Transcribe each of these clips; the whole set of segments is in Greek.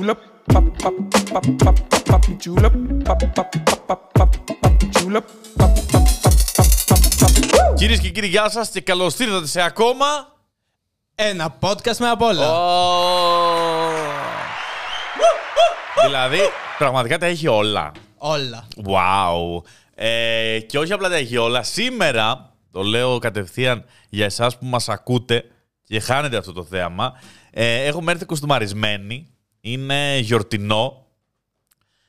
julep, pap, pap, pap, pap, pap, pap, julep, pap, pap, pap, pap, pap, pap, julep, pap, pap, pap, pap, pap, pap. Κυρίε και κύριοι, γεια σα και καλώ ήρθατε σε ακόμα. Ένα podcast με απ' όλα. δηλαδή, πραγματικά τα έχει όλα. Όλα. Wow. Ε, και όχι απλά τα έχει όλα. Σήμερα, το λέω κατευθείαν για εσάς που μας ακούτε και χάνετε αυτό το θέαμα, ε, έχουμε έρθει κοστούμαρισμένοι. Είναι γιορτινό.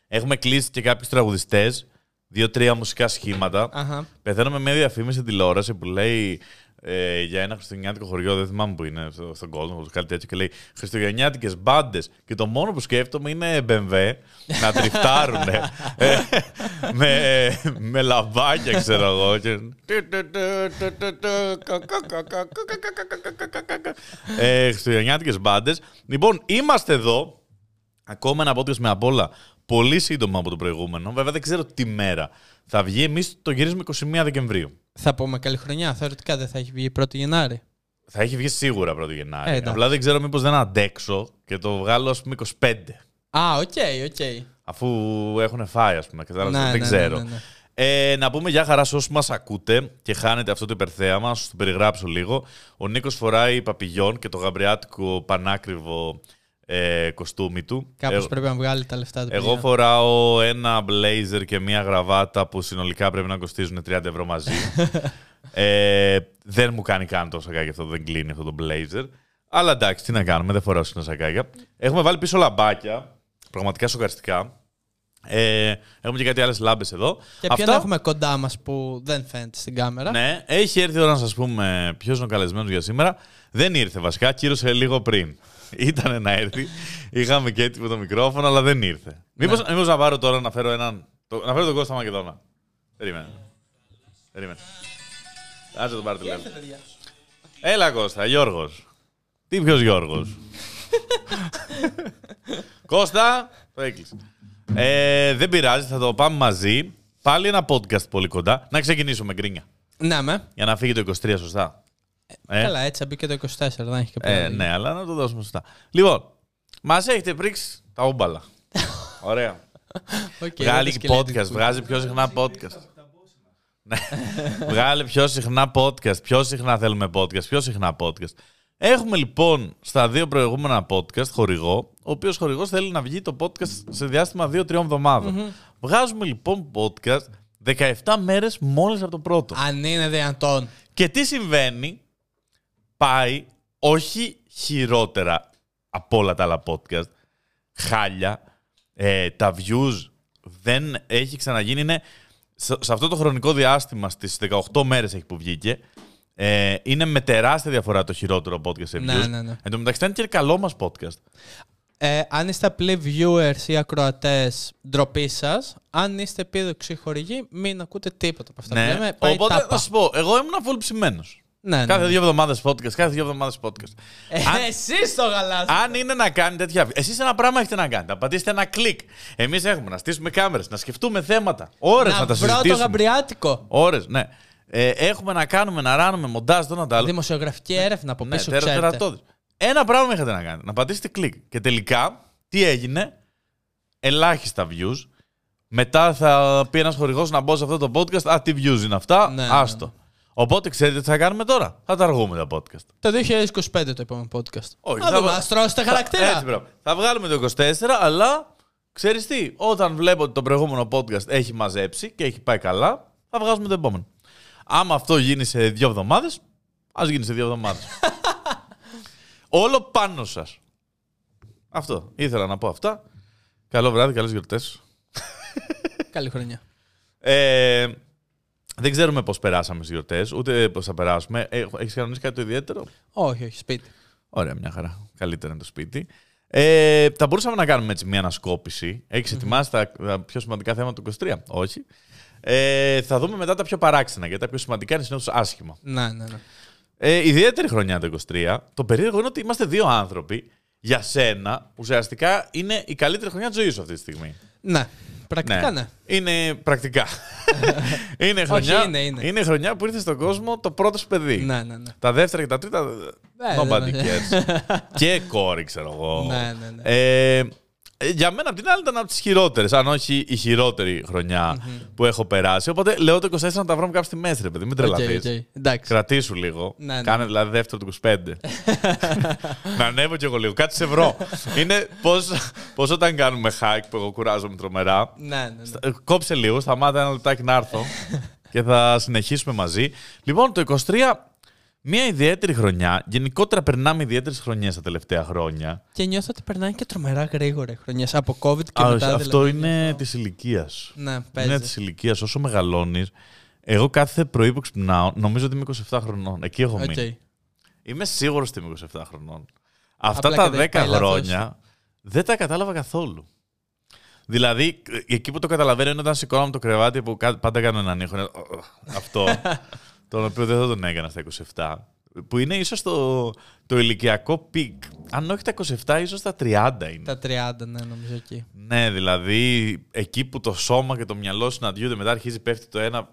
Έχουμε κλείσει και κάποιους τραγουδιστές. Δύο-τρία μουσικά σχήματα. Αχα. Πεθαίνω με μια διαφήμιση στην τηλεόραση που λέει ε, για ένα χριστουγεννιάτικο χωριό, δεν θυμάμαι που είναι στο, στον κόσμο, κάτι τέτοιο, και λέει Χριστουγεννιάτικε μπάντε. Και το μόνο που σκέφτομαι είναι BMW να τριφτάρουν ε, με, με λαμπάκια, ξέρω εγώ. και- ε, Χριστουγεννιάτικε μπάντε. Λοιπόν, είμαστε εδώ. Ακόμα ένα podcast με απ' όλα. Πολύ σύντομα από το προηγούμενο. Βέβαια δεν ξέρω τι μέρα θα βγει. Εμείς το γυρίζουμε 21 Δεκεμβρίου. Θα πούμε καλή χρονιά. Θεωρητικά δεν θα έχει βγει 1η Γενάρη. Θα έχει βγει σίγουρα 1η Γενάρη. Ε, εντάξει. Απλά δεν ξέρω μήπως δεν αντέξω και το βγάλω ας πούμε 25. Α, OK, OK. Αφού έχουν φάει, ας πούμε. Κατάλαβες, Ναι, δεν ναι, ξέρω. ναι, ναι, ναι. Ε, να πούμε για χαράς σε όσους μας ακούτε και χάνετε αυτό το υπερθέαμα, να σας το περιγράψω λίγο. Ο Νίκος φοράει παπηγιόν και το γαμπριάτικο πανάκριβο ε, κοστούμι του. Κάπω Ε, πρέπει να βγάλει τα λεφτά του. Εγώ παιδιά. φοράω ένα blazer και μία γραβάτα που συνολικά πρέπει να κοστίζουν 30 ευρώ μαζί. ε, δεν μου κάνει καν το σακάκι αυτό, δεν κλείνει αυτό το blazer. Αλλά εντάξει, τι να κάνουμε, δεν φοράω συχνά σακάκια. Έχουμε βάλει πίσω λαμπάκια, πραγματικά σοκαριστικά. Ε, έχουμε και κάτι άλλες λάμπες εδώ. Και ποιον έχουμε κοντά μας που δεν φαίνεται στην κάμερα; Ναι, έχει έρθει η ώρα να σας πούμε ποιος είναι ο καλεσμένος για σήμερα. Δεν ήρθε βασικά, κύρωσε λίγο πριν. Ήτανε να έρθει. Είχαμε και έτοιμο το μικρόφωνο, αλλά δεν ήρθε. Μήπως μήπως να πάρω τώρα να φέρω έναν. το- να φέρω τον Κώστα Μακεδόνα. Περίμενε. Περίμενε. Άσε τον πάρω τηλέφωνο. Έλα Κώστα, Γιώργος. Τι ποιος Γιώργος. Κώστα, το έκλεισε. Ε, δεν πειράζει, θα το πάμε μαζί. Πάλι ένα podcast πολύ κοντά. Να ξεκινήσουμε γκρίνια. Ναι, με. Για να φύγει το 23 σωστά. Ε, Καλά, έτσι θα μπει και το 24, δεν έχει και ε, πρόβλημα. ναι, αλλά να το δώσουμε σωστά. Λοιπόν, μας έχετε πρίξει τα ούμπαλα. Ωραία. Οκ, Βγάλει δεν τα podcast, σκελέτη. βγάζει πιο συχνά podcast. Ναι. Βγάλε πιο συχνά podcast. Πιο συχνά θέλουμε podcast. Πιο συχνά podcast. Έχουμε λοιπόν στα δύο προηγούμενα podcast χορηγό, ο οποίος χορηγός θέλει να βγει το podcast σε διάστημα 2-3 εβδομάδων. Βγάζουμε λοιπόν podcast 17 μέρες μόλις από το πρώτο. Αν είναι δυνατόν. Και τι συμβαίνει, πάει όχι χειρότερα από όλα τα άλλα podcast, χάλια, ε, τα views δεν έχει ξαναγίνει, είναι σε, σε αυτό το χρονικό διάστημα, στις 18 μέρες έχει που βγήκε, ε, είναι με τεράστια διαφορά το χειρότερο podcast σε views. Ναι, ναι, ναι. Εν τω μεταξύ ήταν και καλό μας podcast. Ε, αν είστε απλοί viewers ή ακροατές, ντροπή σας. Αν είστε επίδοξοι χορηγοί, μην ακούτε τίποτα από αυτά που Ναι. λέμε. Πάει Οπότε τάπα. θα σου πω, εγώ ήμουν full ψημένος. Ναι, ναι. Κάθε δύο εβδομάδες podcast, κάθε δύο εβδομάδες podcast. Ε, Αν- Εσύ το γαλάζι. Αν είναι να κάνει τέτοια. Εσείς ένα πράγμα έχετε να κάνετε. Να πατήσετε ένα κλικ. Εμείς έχουμε να στήσουμε κάμερες, να σκεφτούμε θέματα. Ώρες να, να τα βρω το συζητήσουμε. γαμπριάτικο. Ώρες, ναι. Ε, έχουμε να κάνουμε, να ράνουμε μοντάζ, το να τα άλλο. Δημοσιογραφική έρευνα από Ναι, πίσω, τερα- ξέρετε. τερατώδες. Ένα πράγμα είχατε να κάνετε. Να πατήσετε κλικ. Και τελικά, τι έγινε; Ελάχιστα views. Μετά θα πει ένας χορηγός να μπω σε αυτό το podcast. Α, τι views είναι αυτά. Ναι, ναι, Άστο. Οπότε ξέρετε τι θα κάνουμε τώρα. Θα τα αργούμε τα podcast. Το 2025 το επόμενο podcast. Όχι, Α, θα- δούμε, ας τρώσετε χαρακτήρα. Έτσι, μπράβο. Θα βγάλουμε το 24, αλλά ξέρεις τι, όταν βλέπω ότι το προηγούμενο podcast έχει μαζέψει και έχει πάει καλά, θα βγάζουμε το επόμενο. Άμα αυτό γίνει σε δύο εβδομάδες, ας γίνει σε δύο εβδομάδες. Όλο πάνω σας. Αυτό. Ήθελα να πω αυτά. Καλό βράδυ, καλές γιορτές. Καλή χρονιά. Ε, δεν ξέρουμε πώς περάσαμε στις γιορτές, ούτε πώς θα περάσουμε. Έχεις κανονίσει κάτι το ιδιαίτερο; Όχι, όχι, σπίτι. Ωραία, μια χαρά. Καλύτερα είναι το σπίτι. Ε, θα μπορούσαμε να κάνουμε έτσι μια ανασκόπηση. Έχεις ετοιμάσει τα, τα πιο σημαντικά θέματα του 23. Όχι. Ε, θα δούμε μετά τα πιο παράξενα, γιατί τα πιο σημαντικά είναι συνήθως άσχημα. Ναι, ναι, ναι. Ε, ιδιαίτερη χρονιά το 23. Το περίεργο είναι ότι είμαστε δύο άνθρωποι. Για σένα, ουσιαστικά είναι η καλύτερη χρονιά της ζωής σου αυτή τη στιγμή. Ναι, πρακτικά ναι. Είναι πρακτικά. είναι, χρονιά, είναι, είναι. η χρονιά που ήρθε στον κόσμο το πρώτο σου παιδί. Ναι, ναι, ναι. Τα δεύτερα και τα τρίτα. Ναι, nobody ναι, ναι. cares. και κόρη, ξέρω εγώ. Ναι, ναι, ναι. Ε, Ε, Για μένα, απ' την άλλη, ήταν από τις χειρότερες. Αν όχι η χειρότερη χρονιά που έχω περάσει. Οπότε λέω το 24 να τα βρω κάπου στη μέση, ρε παιδί. Μην τρελαθείς. OK, OK. Εντάξει. Κρατήσου λίγο. Ναι, ναι. Κάνε δηλαδή δεύτερο του 25. να ανέβω κι εγώ λίγο. Κάτσε βρω. Είναι πώς όταν κάνουμε hike που εγώ κουράζομαι τρομερά. Ναι, ναι, ναι. Ε, Κόψε λίγο, σταμάτα ένα λεπτάκι να έρθω και θα συνεχίσουμε μαζί. Λοιπόν, το 23, μια ιδιαίτερη χρονιά. Γενικότερα περνάμε ιδιαίτερες χρονιές τα τελευταία χρόνια. Και νιώθω ότι περνάνε και τρομερά γρήγορα οι χρονιές. Από COVID και Α, μετά. αυτό δηλαδή, είναι νιώθω- της ηλικίας. Ναι, Είναι παίζει. της ηλικίας. Όσο μεγαλώνεις, εγώ κάθε πρωί που ξυπνάω, νομίζω ότι είμαι 27 χρονών. Εκεί έχω Οκ. μείνει. Είμαι σίγουρος ότι είμαι 27 χρονών. Αυτά Απλά τα και δεν 10 πάει λάθος. χρόνια δεν τα κατάλαβα καθόλου. Δηλαδή, ε, εκεί που το καταλαβαίνω είναι όταν σηκώναμε το κρεβάτι που κα- πάντα κάνω έναν ήχο. είναι, «Ω, ω», Αυτό. τον οποίο δεν θα τον έκανα στα 27. Που είναι ίσως το, το ηλικιακό peak. Αν όχι τα 27, ίσως τα 30 είναι. Τα 30, ναι, νομίζω εκεί. Ναι, δηλαδή εκεί που το σώμα και το μυαλό συναντιούνται, μετά αρχίζει πέφτει το ένα,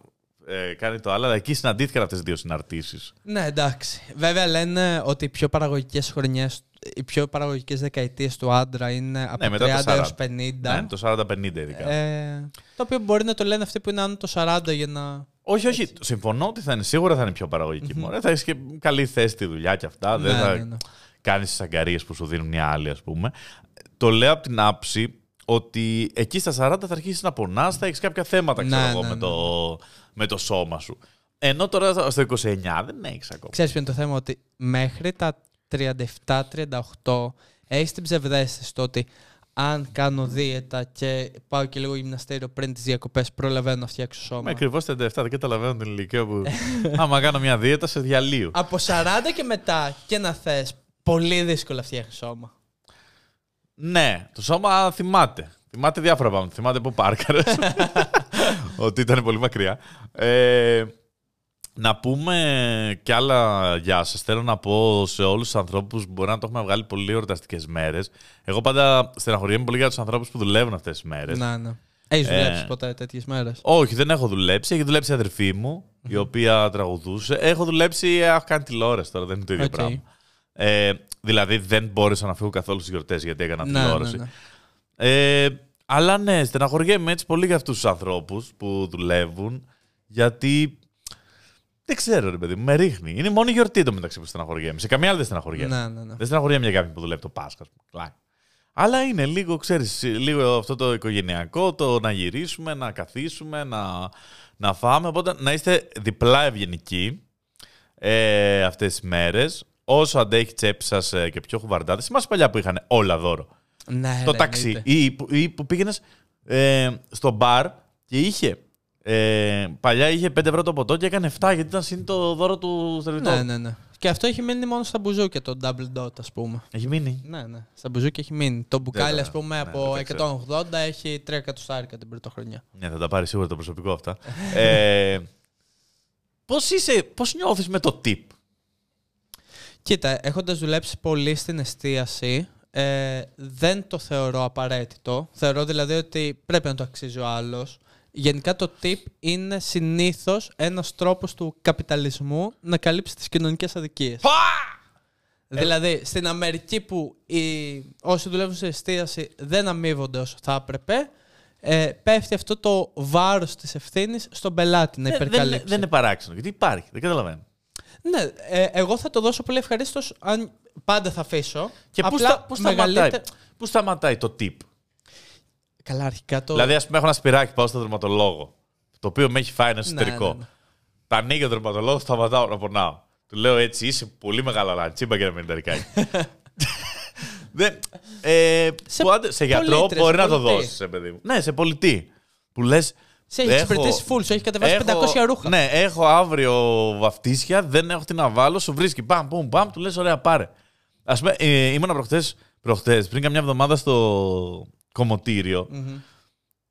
ε, κάνει το άλλο. Αλλά εκεί συναντήθηκαν αυτές τις δύο συναρτήσεις. Ναι, εντάξει. Βέβαια λένε ότι οι πιο παραγωγικές χρονιές, οι πιο παραγωγικές δεκαετίες του άντρα είναι από Ναι, μετά το 30 έως 40. 50. Ναι, το 40-50 ειδικά. Ε, το οποίο μπορεί να το λένε αυτοί που είναι άνω των 40 για να. Όχι, όχι. Συμφωνώ ότι θα είναι, σίγουρα θα είναι πιο παραγωγική. Μωρέ, θα έχεις και καλή θέση στη δουλειά και αυτά. δεν Ναι, θα ναι, ναι. κάνεις τις αγκαρίες που σου δίνουν οι άλλοι, ας πούμε. Το λέω από την άψη ότι εκεί στα 40 θα αρχίσεις να πονάς, θα έχεις κάποια θέματα Ναι, ξέρω εγώ, ναι, με, ναι. το, με το σώμα σου. Ενώ τώρα στο 29 δεν έχεις ακόμα. Ξέρεις ποιο είναι το θέμα, ότι μέχρι τα 37-38 έχεις την ψευδέστηση το ότι αν κάνω δίαιτα και πάω και λίγο γυμναστήριο πριν τις διακοπές, προλαβαίνω να φτιάξω σώμα. Με ακριβώς 37, δεν καταλαβαίνω την ηλικία που. άμα κάνω μια δίαιτα σε διαλύω. Από 40 και μετά και να θες, πολύ δύσκολα φτιάχνεις σώμα. ναι, το σώμα θυμάται. Θυμάται διάφορα πράγματα. Θυμάται που πάρκαρες. ότι ήταν πολύ μακριά. Ε, να πούμε κι άλλα γεια σας. Θέλω να πω σε όλους τους ανθρώπους που μπορεί να το έχουμε βγάλει πολύ εορταστικές μέρες. Εγώ πάντα στεναχωριέμαι πολύ για τους ανθρώπους που δουλεύουν αυτές τις μέρες. Ναι, ναι. Έχεις Ε, δουλέψει ποτέ τέτοιες μέρες; Όχι, δεν έχω δουλέψει. Έχει δουλέψει η αδερφή μου, η οποία τραγουδούσε. Έχω δουλέψει, έχω κάνει τηλεόραση τώρα, δεν είναι το ίδιο Οκ. πράγμα. Ε, δηλαδή δεν μπόρεσα να φύγω καθόλου στις γιορτές γιατί έκανα Ναι, τηλεόραση. ναι, ναι. Ε, αλλά ναι, στεναχωριέμαι έτσι πολύ για αυτούς τους ανθρώπους που δουλεύουν, γιατί. Δεν ξέρω, ρε παιδί μου, με ρίχνει. Είναι η μόνη γιορτή το μεταξύ που στεναχωριέμαι. Σε καμία άλλη δεν στεναχωριέμαι. Ναι, ναι, ναι. Δεν στεναχωριέμαι για κάποιον που δουλεύει το Πάσχα. ας πούμε. Κλάκ. Αλλά είναι λίγο, ξέρεις, λίγο αυτό το οικογενειακό, το να γυρίσουμε, να καθίσουμε, να, να φάμε. Οπότε να είστε διπλά ευγενικοί ε, αυτές τις μέρες. Όσο αντέχει η τσέπη σας ε, και πιο χουβαρντάδες. Θυμάσαι παλιά που είχαν όλα δώρο; Ναι, το ρε, ταξί. εννοείται. Ή, που- ή που πήγαινες ε, στο μπαρ και είχε. Ε, παλιά είχε 5 ευρώ το ποτό και έκανε 7 γιατί ήταν συν το δώρο του σερβιτόρου. Ναι, ναι, ναι. Και αυτό έχει μείνει μόνο στα μπουζούκια το double dot, ας πούμε. Έχει μείνει. Ναι, ναι. Στα μπουζούκια έχει μείνει. Το μπουκάλι, τα- ας πούμε, ναι, από δεν τα 180 έχει 3 εκατοστάρικα την πρωτοχρονιά. Ναι, θα τα πάρει σίγουρα το προσωπικό αυτά. ε, πώς είσαι, πώς νιώθεις με το tip; Κοίτα, έχοντας δουλέψει πολύ στην εστίαση, ε, δεν το θεωρώ απαραίτητο. Θεωρώ δηλαδή ότι πρέπει να το αξίζει ο άλλος. Γενικά το tip είναι συνήθως ένας τρόπος του καπιταλισμού να καλύψει τις κοινωνικές αδικίες. Δηλαδή, στην Αμερική που οι, όσοι δουλεύουν σε εστίαση δεν αμείβονται όσο θα έπρεπε, ε, πέφτει αυτό το βάρος της ευθύνης στον πελάτη να Ε, δεν, υπερκαλύψει. δεν είναι παράξενο, γιατί υπάρχει, δεν καταλαβαίνω. Ναι, ε, εγώ θα το δώσω πολύ ευχαρίστως αν πάντα θα αφήσω. Και πού Απλά στα, πώς σταματάει, μεγαλύτερα- πού σταματάει το tip; Καλά, αρχικά το. Δηλαδή, ας πούμε, έχω ένα σπυράκι, πάω στο δερματολόγο, το οποίο με έχει φάει ένα εσωτερικό. ναι, ναι. Τα ανοίγει ο δερματολόγος, σταματάω να πονάω. Του λέω έτσι, είσαι πολύ μεγάλα λαντσίμπα και ένα μενταρικάκι. Δεν, ε, Σε που άντε- σε γιατρό πολίτρες, μπορεί σε να το πολιτή. δώσεις, παιδί μου. Ναι, σε πολιτή. Που λες. Σε έχεις εξυπηρετήσει full, σου έχει κατεβάσει 500 ρούχα. Ναι, έχω αύριο βαφτίσια, δεν έχω τι να βάλω, σου βρίσκει. Παμ, παμ, παμ, του λες: Ωραία, πάρε. Α πούμε, ε, ήμουνα προχτές, προχτές, πριν καμιά εβδομάδα στο κομμωτήριο Μμμ.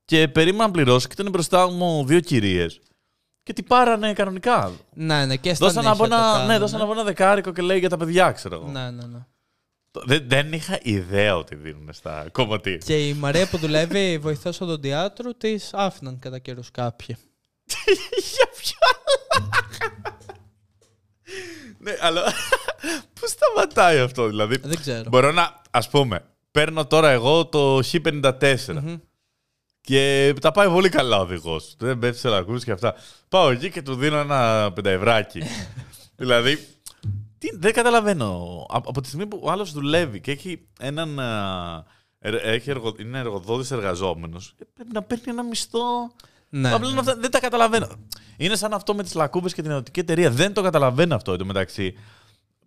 και περίμενα να πληρώσω και ήταν μπροστά μου δύο κυρίες. Και τι πάρανε κανονικά. Ναι, ναι, και στα Δώσαν από νύχια το ένα, κάνουν, ναι, δώσαν από ένα δεκάρικο και λέει για τα παιδιά, ξέρω εγώ. Ναι, ναι, ναι. Το- Δεν, δεν είχα ιδέα ότι δίνουν στα κομμωτήρια. Και η Μαρία που δουλεύει βοηθός οδοντιάτρου της άφηναν κατά καιρούς κάποιοι. Για ποιο Ναι, αλλά πού σταματάει αυτό, δηλαδή; Δεν ξέρω. Μπορώ να, ας πούμε, παίρνω τώρα εγώ το Χ54. Και τα πάει πολύ καλά ο οδηγός. Δεν πέφτει σε λακκού και αυτά. Πάω εκεί και του δίνω ένα πενταευράκι. δηλαδή, τι, δεν καταλαβαίνω. Από, από τη στιγμή που ο άλλος δουλεύει και έχει έναν. α, ε, έχει εργο, είναι εργοδότης εργαζόμενος, πρέπει να παίρνει ένα μισθό. Ναι, Απλά ναι. αυτά δεν τα καταλαβαίνω. Είναι σαν αυτό με τις λακκούβες και την ιδιωτική εταιρεία. Δεν το καταλαβαίνω αυτό εντωμεταξύ.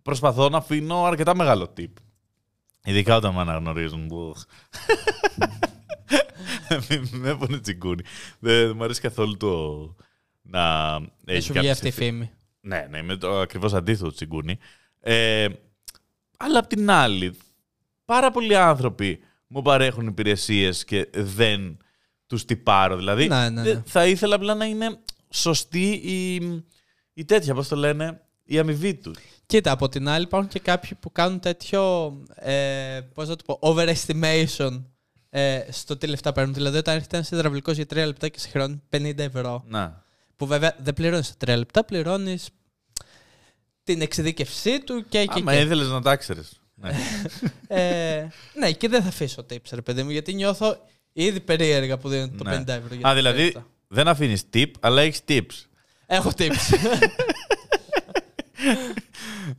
Προσπαθώ να αφήνω αρκετά μεγάλο tip. Ειδικά όταν με αναγνωρίζουν. Μπουχ. Μην με έπουνε τσιγκούνι. Δεν δεν μου αρέσει καθόλου το να Δεν έχει σου βγει κάποιες αυτή η φήμη. ναι, ναι, είμαι το ακριβώς αντίθετο του τσιγκούνι. Ε, αλλά απ' την άλλη, πάρα πολλοί άνθρωποι μου παρέχουν υπηρεσίες και δεν τους τυπάρω. Δηλαδή, Ναι, ναι, δεν- ναι. θα ήθελα απλά να είναι σωστή η, η τέτοια, πώς το λένε, η αμοιβή τους. Κοίτα, από την άλλη υπάρχουν και κάποιοι που κάνουν τέτοιο, ε, πώς να το πω, overestimation ε, στο τι λεφτά παίρνουν. Δηλαδή, όταν έρχεται ένας υδραυλικός για 3 λεπτά και σε χρεώνει 50 ευρώ, Να. που βέβαια δεν πληρώνεις σε 3 λεπτά, πληρώνεις την εξειδίκευσή του και εκεί. Άμα και. ήθελες να τα ξέρει. Ναι. Ε, ναι, και δεν θα αφήσω tips, ρε παιδί μου, γιατί νιώθω ήδη περίεργα που δίνω το Ναι. 50 ευρώ. για Α, τα δηλαδή λεφτά. δεν αφήνεις tip, αλλά έχεις tips. Έχω tips.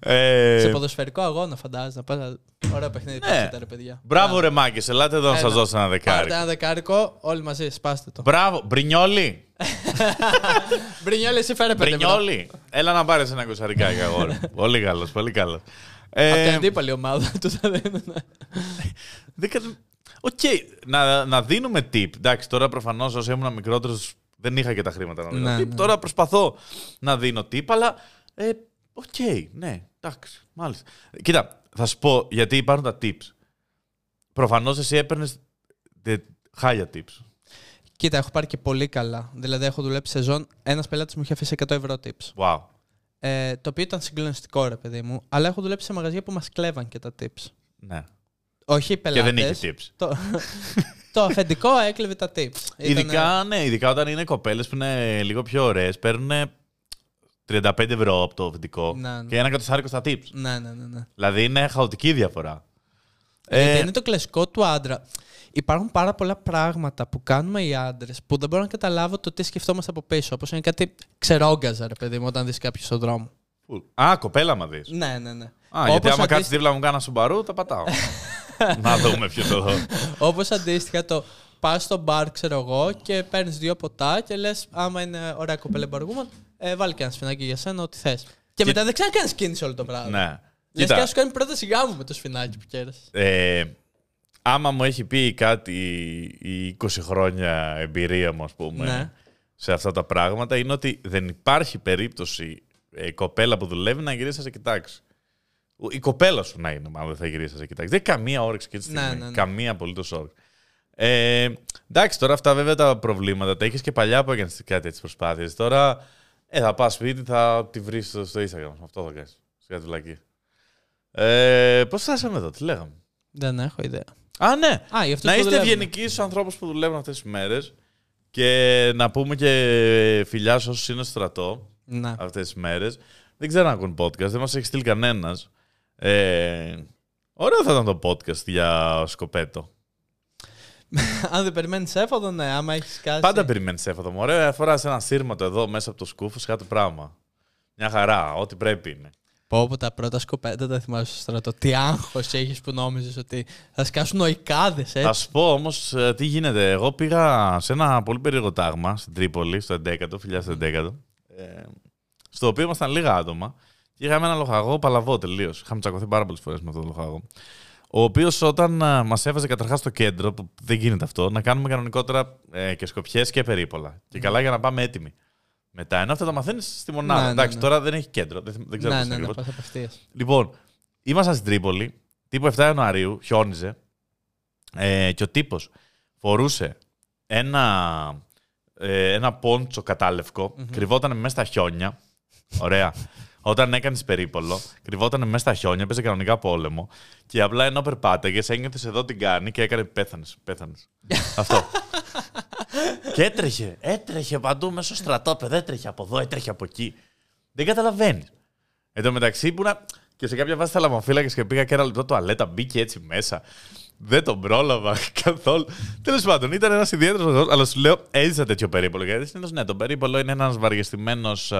Ε, σε ποδοσφαιρικό αγώνα, φαντάζεσαι. Να πας να... Ωραίο παιχνίδι. Ναι. παίξετε, ρε παιδιά. Μπράβο, ρε Μάκης, ελάτε εδώ να σας Έλα. δώσω ένα Πάρτε δεκάρι. ένα δεκάρικο, όλοι μαζί, σπάστε το. Μπράβο, Μπρινιόλι. Μπρινιόλη, εσύ φέρε πέντε ευρώ. Μπρινιόλι. Έλα να πάρεις ένα εικοσαρικάκι, αγόρι. πολύ καλός, πολύ καλός. Από Ε, την αντίπαλη ομάδα του θα δίνουν. δεν κα- Οκ, να, να δίνουμε tip. Εντάξει, τώρα προφανώς όσο ήμουν μικρότερος δεν είχα και τα χρήματα να δίνω Ναι, tip. ναι. Τώρα προσπαθώ να δίνω tip, αλλά. Ε, Οκ, ναι, εντάξει, μάλιστα. Κοίτα, θα σου πω γιατί υπάρχουν τα tips. Προφανώς εσύ έπαιρνες χάλια tips. Κοίτα, έχω πάρει και πολύ καλά. Δηλαδή, έχω δουλέψει σεζόν. Ένας πελάτης μου είχε αφήσει 100 ευρώ tips. Wow. Ε, το οποίο ήταν συγκλονιστικό, ρε παιδί μου. Αλλά έχω δουλέψει σε μαγαζιά που μας κλέβαν και τα tips. Ναι. Όχι οι Και πελάτες. δεν είχε tips. Το, το αφεντικό έκλεβε τα tips. Ειδικά, ναι, ειδικά όταν είναι κοπέλες που είναι λίγο πιο ωραίες, παίρνουν 35 ευρώ από το αφεντικό Ναι, ναι. και ένα κατοστάρικο στα tips. Ναι, ναι, ναι. ναι. Δηλαδή είναι χαοτική διαφορά. Γιατί Ε, είναι το κλασικό του άντρα. Υπάρχουν πάρα πολλά πράγματα που κάνουμε οι άντρες που δεν μπορώ να καταλάβω το τι σκεφτόμαστε από πίσω. Όπως είναι κάτι ξερόγκαζα, ρε παιδί μου, όταν δεις κάποιος στον δρόμο. Α, κοπέλα μα δεις. Ναι, ναι, ναι. Α, γιατί άμα αντίστοι- κάτσει δίπλα μου κάνα σουμπαρού, τα πατάω. να δούμε ποιο το δω. Όπως αντίστοιχα το πας στο μπαρ, ξέρω εγώ, και παίρνεις δύο ποτά και λες: Άμα είναι ωραία κοπέλα εμπορευούμενο, ε, βάλει και ένα σφινάκι για σένα, ό,τι θες. Και, μετά δεν ξανακάνεις κίνηση όλο το βράδυ. ναι. Λες και Κοίτα, να σου κάνει πρόταση γάμου με το σφινάκι που κέρασε. ε, άμα μου έχει πει κάτι η 20 χρόνια εμπειρία μου, ας πούμε, Ναι. σε αυτά τα πράγματα, είναι ότι δεν υπάρχει περίπτωση ε, η κοπέλα που δουλεύει να γυρίσει να σε κοιτάξει. Η κοπέλα σου να είναι, μάλλον δεν θα γυρίσει να σε κοιτάξει. Δεν έχει καμία όρεξη και τη Ναι, στιγμή. ναι, ναι. Καμία απολύτως όρεξη. Ε, εντάξει, τώρα αυτά βέβαια τα προβλήματα τα έχει και παλιά που έκανες κάτι έτσι προσπάθειες. Τώρα ε, θα πας σπίτι, θα τη βρεις στο, στο Instagram. Αυτό θα κάνεις. Σε κάτι βλακή. Ε, Πώς φτάσαμε εδώ, τι λέγαμε; Δεν έχω ιδέα. Α, ναι. Α, γι' αυτό Να που είστε δουλεύουμε. ευγενικοί στους ανθρώπους που δουλεύουν αυτές τις μέρες. Και να πούμε και φιλιά σε όσους είναι στο στρατό Ναι. αυτές τις μέρες. Δεν ξέρω αν ακούν podcast, δεν μας έχει στείλει κανένας. Ε, ωραίο θα ήταν το podcast για σκοπέτο. Αν δεν περιμένεις έφοδο, ναι, άμα έχεις κάσει. Πάντα περιμένεις έφοδο. μου. Ωραία, φοράς ένα σύρματο εδώ μέσα από το σκούφος, κάτι πράγμα. Μια χαρά, ό,τι πρέπει είναι. Πω από τα πρώτα σκοπέτα τα θυμάσαι στο στρατό. Τι άγχος έχεις που νόμιζες ότι θα σκάσουν οικάδε, έτσι; Θα σου πω όμως τι γίνεται. Εγώ πήγα σε ένα πολύ περίεργο τάγμα στην Τρίπολη, στο 11ο, φιλιά στο 11ο. Ε, στο οποίο ήμασταν λίγα άτομα και είχαμε ένα λοχαγό παλαβό τελείως. Είχαμε τσακωθεί πάρα πολλές φορές με αυτόν τον λοχαγό. Ο οποίος όταν μας έβαζε καταρχάς στο κέντρο, που δεν γίνεται αυτό, να κάνουμε κανονικότερα ε, και σκοπιές και περίπολα. Και καλά για να πάμε έτοιμοι. Μετά, ενώ αυτά τα μαθαίνεις στη μονάδα. Ναι, ναι, Εντάξει, ναι. τώρα δεν έχει κέντρο. Δεν, δεν ξέρω ναι, πώς ναι, είναι ναι, ακριβώς. πας απευθείας. Λοιπόν, ήμασταν στην Τρίπολη, τύπου 7 Ιανουαρίου, χιόνιζε. Ε, και ο τύπος φορούσε ένα, ε, ένα πόντσο κατάλευκο, κρυβόταν μέσα στα χιόνια. Ωραία. Όταν έκανες περίπολο, κρυβόταν μέσα στα χιόνια, έπαιζε κανονικά πόλεμο. Και απλά ενώ περπάταγε, ένιωθες εδώ την κάνει και έκανε πέθανες. Πέθανες. Αυτό. και έτρεχε, έτρεχε παντού μέσα στο στρατόπεδο, έτρεχε από εδώ, έτρεχε από εκεί. Δεν καταλαβαίνεις. Εν τω μεταξύ που να... Και σε κάποια βάση θα λαμοφύλακες και πήγα και ένα λεπτό τουαλέτα, μπήκε έτσι μέσα. δεν τον πρόλαβα καθόλου. Τέλος πάντων, ήταν ένας ιδιαίτερος χορό, αλλά σου λέω, έζησα τέτοιο περίπολο. Γιατί συνήθως, ναι, το περίπολο είναι ένας βαριεστημένος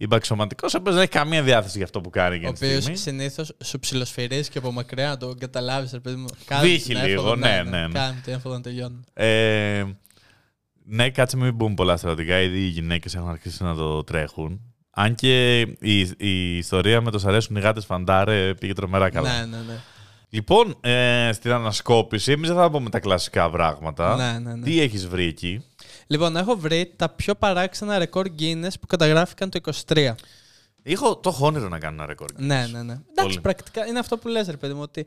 υπαξιωματικό, ο οποίος δεν έχει καμία διάθεση για αυτό που κάνει Ο για τη οποίος στιγμή. συνήθως σου ψιλοσφυρίζει και από μακριά να το καταλάβεις, ρε παιδί μου. Βύχει λίγο, ναι, ναι, ναι. Κάνει την έφοδο να τελειώνει. Ε, ναι, κάτσε μην μπούμε πολλά στρατιωτικά, ήδη οι γυναίκες έχουν αρχίσει να το τρέχουν. Αν και η, η ιστορία με το σ' αρέσουν οι γάτες φαντάρε πήγε τρομερά καλά. Ναι, ναι, ναι. Λοιπόν, ε, στην ανασκόπηση, εμείς δεν θα πούμε τα κλασικά πράγματα. Ναι, ναι, ναι. Τι έχεις βρει εκεί; Λοιπόν, έχω βρει τα πιο παράξενα ρεκόρ Guinness που καταγράφηκαν το 23. Έχω το έχω όνειρο να κάνω ένα ρεκόρ. Ναι, ναι, ναι. Εντάξει, Πολύ. πρακτικά είναι αυτό που λες, ρε παιδί μου, ότι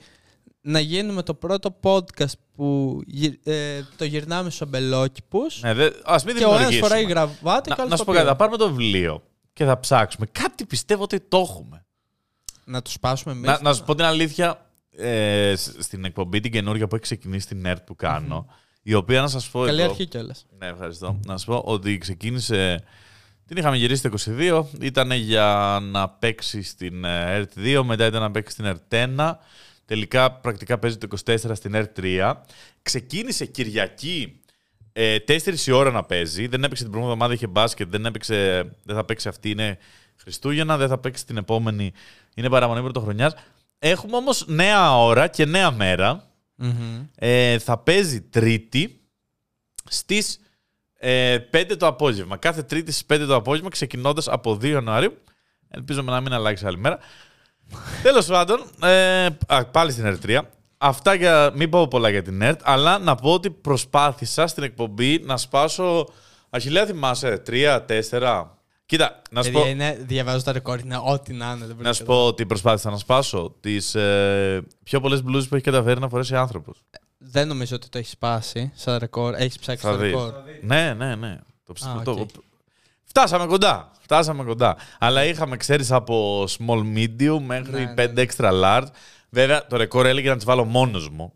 να γίνουμε το πρώτο podcast που γυ- ε, το γυρνάμε στους αμπελόκηπους Ναι, δε, ας μην και ο ένας δημιουργήσουμε. φοράει γραβάτη και ο να, άλλος να σου πω τοπίο. κάτι, θα πάρουμε το βιβλίο και θα ψάξουμε. Κάτι πιστεύω ότι το έχουμε. Να του σπάσουμε εμείς. Να, να σου πω την αλήθεια, ε, σ- στην εκπομπή την καινούργια που έχει ξεκινήσει την ΕΡΤ που κανω η οποία να σας πω Καλή εδώ- αρχή κιόλας. Ναι, ευχαριστώ. Να σου πω ότι ξεκίνησε. Την είχαμε γυρίσει το 22. Ήταν για να παίξει στην ε, ΕΡΤ 2, μετά ήταν να παίξει στην ΕΡΤ 1. Τελικά πρακτικά παίζει το 24 στην ΕΡΤ 3. Ξεκίνησε Κυριακή ε, 4 η ώρα να παίζει. Δεν έπαιξε την προηγούμενη εβδομάδα, είχε μπάσκετ. Δεν, έπαιξε, δεν θα παίξει αυτή, είναι Χριστούγεννα. Δεν θα παίξει την επόμενη, είναι παραμονή πρωτοχρονιά. Έχουμε όμως νέα ώρα και νέα μέρα. Μμμ. Ε, θα παίζει Τρίτη στις ε, 5 το απόγευμα. Κάθε Τρίτη στις 5 το απόγευμα, ξεκινώντας από 2 Ιανουαρίου. Ελπίζουμε να μην αλλάξει άλλη μέρα. Τέλος πάντων, ε, α, πάλι στην ΕΡΤ3. Αυτά για, μην πω πολλά για την ΕΡΤ, αλλά να πω ότι προσπάθησα στην εκπομπή να σπάσω. Αχιλλέα θυμάσαι, 3, 4. Κοίτα, να σου πω. Παιδιά, είναι, διαβάζω τα ρεκόρ, είναι ό,τι να είναι. δεν Να σου βρίσκεται. πω ότι προσπάθησα να σπάσω τις ε, πιο πολλές μπλούζες που έχει καταφέρει να φορέσει άνθρωπος. Δεν νομίζω ότι το έχεις σπάσει σαν ρεκόρ. Έχεις ψάξει Θα το δεις. ρεκόρ. Ναι, ναι, ναι. Το ψ- Α, το- οκ. Φτάσαμε κοντά. Φτάσαμε κοντά. Αλλά είχαμε, ξέρεις, από small medium μέχρι Ναι, 5 ναι. extra large. Βέβαια, το ρεκόρ έλεγε να τις βάλω μόνος μου.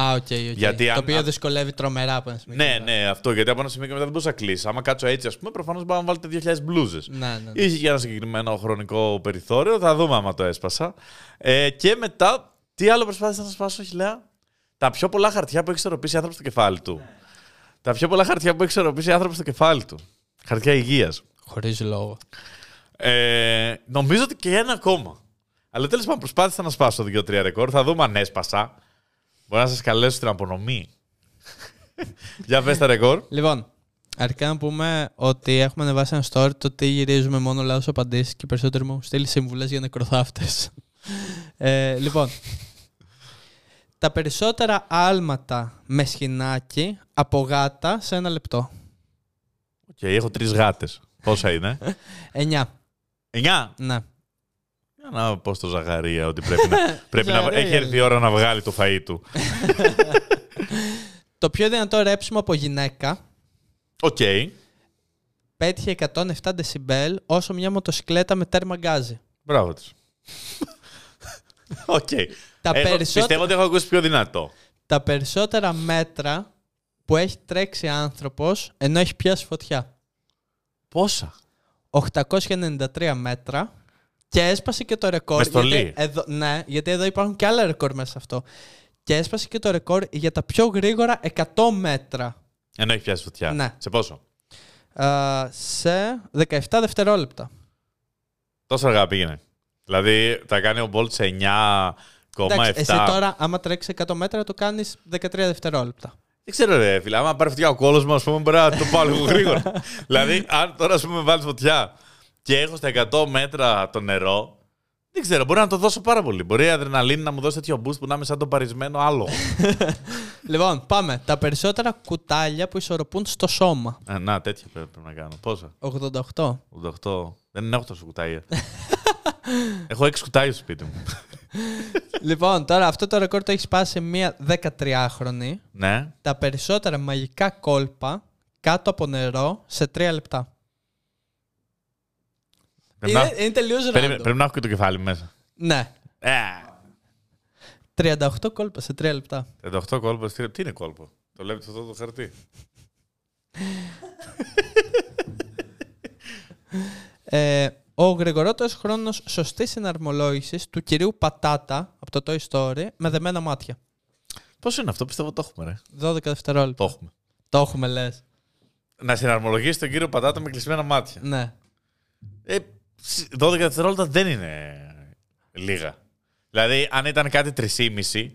Α, OK, OK. Γιατί το αν- οποίο αν- δυσκολεύει τρομερά από ένα σημείο. Ναι, και μετά. ναι, αυτό. Γιατί από ένα σημείο και μετά δεν μπορούσα να κλείσω. Άμα κάτσω έτσι, ας πούμε, προφανώς μπορώ να βάλετε 2.000 μπλούζες. Ναι, ναι, ναι. Είχε και ένα συγκεκριμένο χρονικό περιθώριο. Θα δούμε άμα το έσπασα. Ε, και μετά, τι άλλο προσπάθησα να σπάσω, Αχιλλέα; Τα πιο πολλά χαρτιά που έχει ισορροπήσει άνθρωπος στο κεφάλι του. Τα πιο πολλά χαρτιά που έχει ισορροπήσει άνθρωπος στο κεφάλι του. Χαρτιά υγείας. Χωρίς λόγο. Ε, νομίζω ότι και ένα ακόμα. Αλλά τέλος πάντων προσπάθησα να σπάσω δύο-τρία ρεκόρ. Θα δούμε αν έσπασα. Μπορώ να σας καλέσω στην απονομή. Για πες τα ρεκόρ. Λοιπόν, αρχικά να πούμε ότι έχουμε ανεβάσει ένα story το ότι γυρίζουμε μόνο λάθος απαντήσεις και περισσότεροι μου έχουν στείλει συμβουλές για νεκροθάφτες. ε, λοιπόν, τα περισσότερα άλματα με σχοινάκι από γάτα σε ένα λεπτό. Και έχω τρεις γάτες. Πόσα είναι; 9. Εννιά; Ναι. Για να πω στο Ζαχαρία ότι πρέπει να, πρέπει να Ζαχαρία. έχει έρθει η ώρα να βγάλει το φαΐ του. Το πιο δυνατό ρέψιμο από γυναίκα Οκ. πέτυχε 107 δεσιμπέλ όσο μια μοτοσυκλέτα με τέρμα γκάζι. Μπράβο της. Οκ. Τα, Έχω- περισσότερα- Πιστεύω ότι έχω ακούσει πιο δυνατό. τα περισσότερα μέτρα που έχει τρέξει άνθρωπος ενώ έχει πιάσει φωτιά. Πόσα; 893 μέτρα και έσπασε και το ρεκόρ. Με στολή. γιατί Εδώ, ναι, γιατί εδώ υπάρχουν και άλλα ρεκόρ μέσα σε αυτό. Και έσπασε και το ρεκόρ για τα πιο γρήγορα 100 μέτρα. Ενώ έχει πιάσει φωτιά. Ναι. Σε πόσο; Α, σε 17 δευτερόλεπτα. Τόσο αργά πήγαινε. Δηλαδή θα κάνει ο Μπολτ σε 9,7. Εντάξει, εσύ τώρα, άμα τρέξεις 100 μέτρα, το κάνεις 13 δευτερόλεπτα. Δεν ξέρω, ρε φίλε. Άμα πάρει φωτιά ο κόλο μου, ας πούμε, μπορεί να το πάω λίγο γρήγορα. δηλαδή, αν τώρα ας πούμε βάλεις φωτιά και έχω στα 100 μέτρα το νερό, δεν ξέρω, μπορεί να το δώσω πάρα πολύ. Μπορεί η αδρεναλίνη να μου δώσει τέτοιο boost που να είμαι σαν το παρισμένο άλλο. λοιπόν, πάμε. Τα περισσότερα κουτάλια που ισορροπούν στο σώμα. Ε, να, τέτοια πρέπει, πρέπει να κάνω. Πόσα; 88. 88. Δεν έχω τόσο κουτάλια. έχω 6 κουτάλια στο σπίτι μου. λοιπόν, τώρα αυτό το ρεκόρ το έχει σπάσει σε μία 13χρονη. ναι. τα περισσότερα μαγικά κόλπα κάτω από νερό σε τρία λεπτά. Πρέπει Είναι, να, είναι τελείως πρέπει, random. πρέπει να έχω και το κεφάλι μέσα. Ναι. Ε, 38 κόλπα σε τρία λεπτά. 38 κόλπο. Τι, τι είναι κόλπο; Το λέτε αυτό το χαρτί. Ε, ο γρηγορότερος χρόνος σωστής συναρμολόγησης του κυρίου Πατάτα από το Toy Story με δεμένα μάτια. Πόσο είναι αυτό, πιστεύω το έχουμε, ρε. 12 δευτερόλεπτα. Το έχουμε. Το έχουμε, λες. Να συναρμολογήσει τον κύριο Πατάτα με κλεισμένα μάτια. Ναι. Ε, 12 δευτερόλεπτα δεν είναι λίγα. Δηλαδή, αν ήταν κάτι 3,5,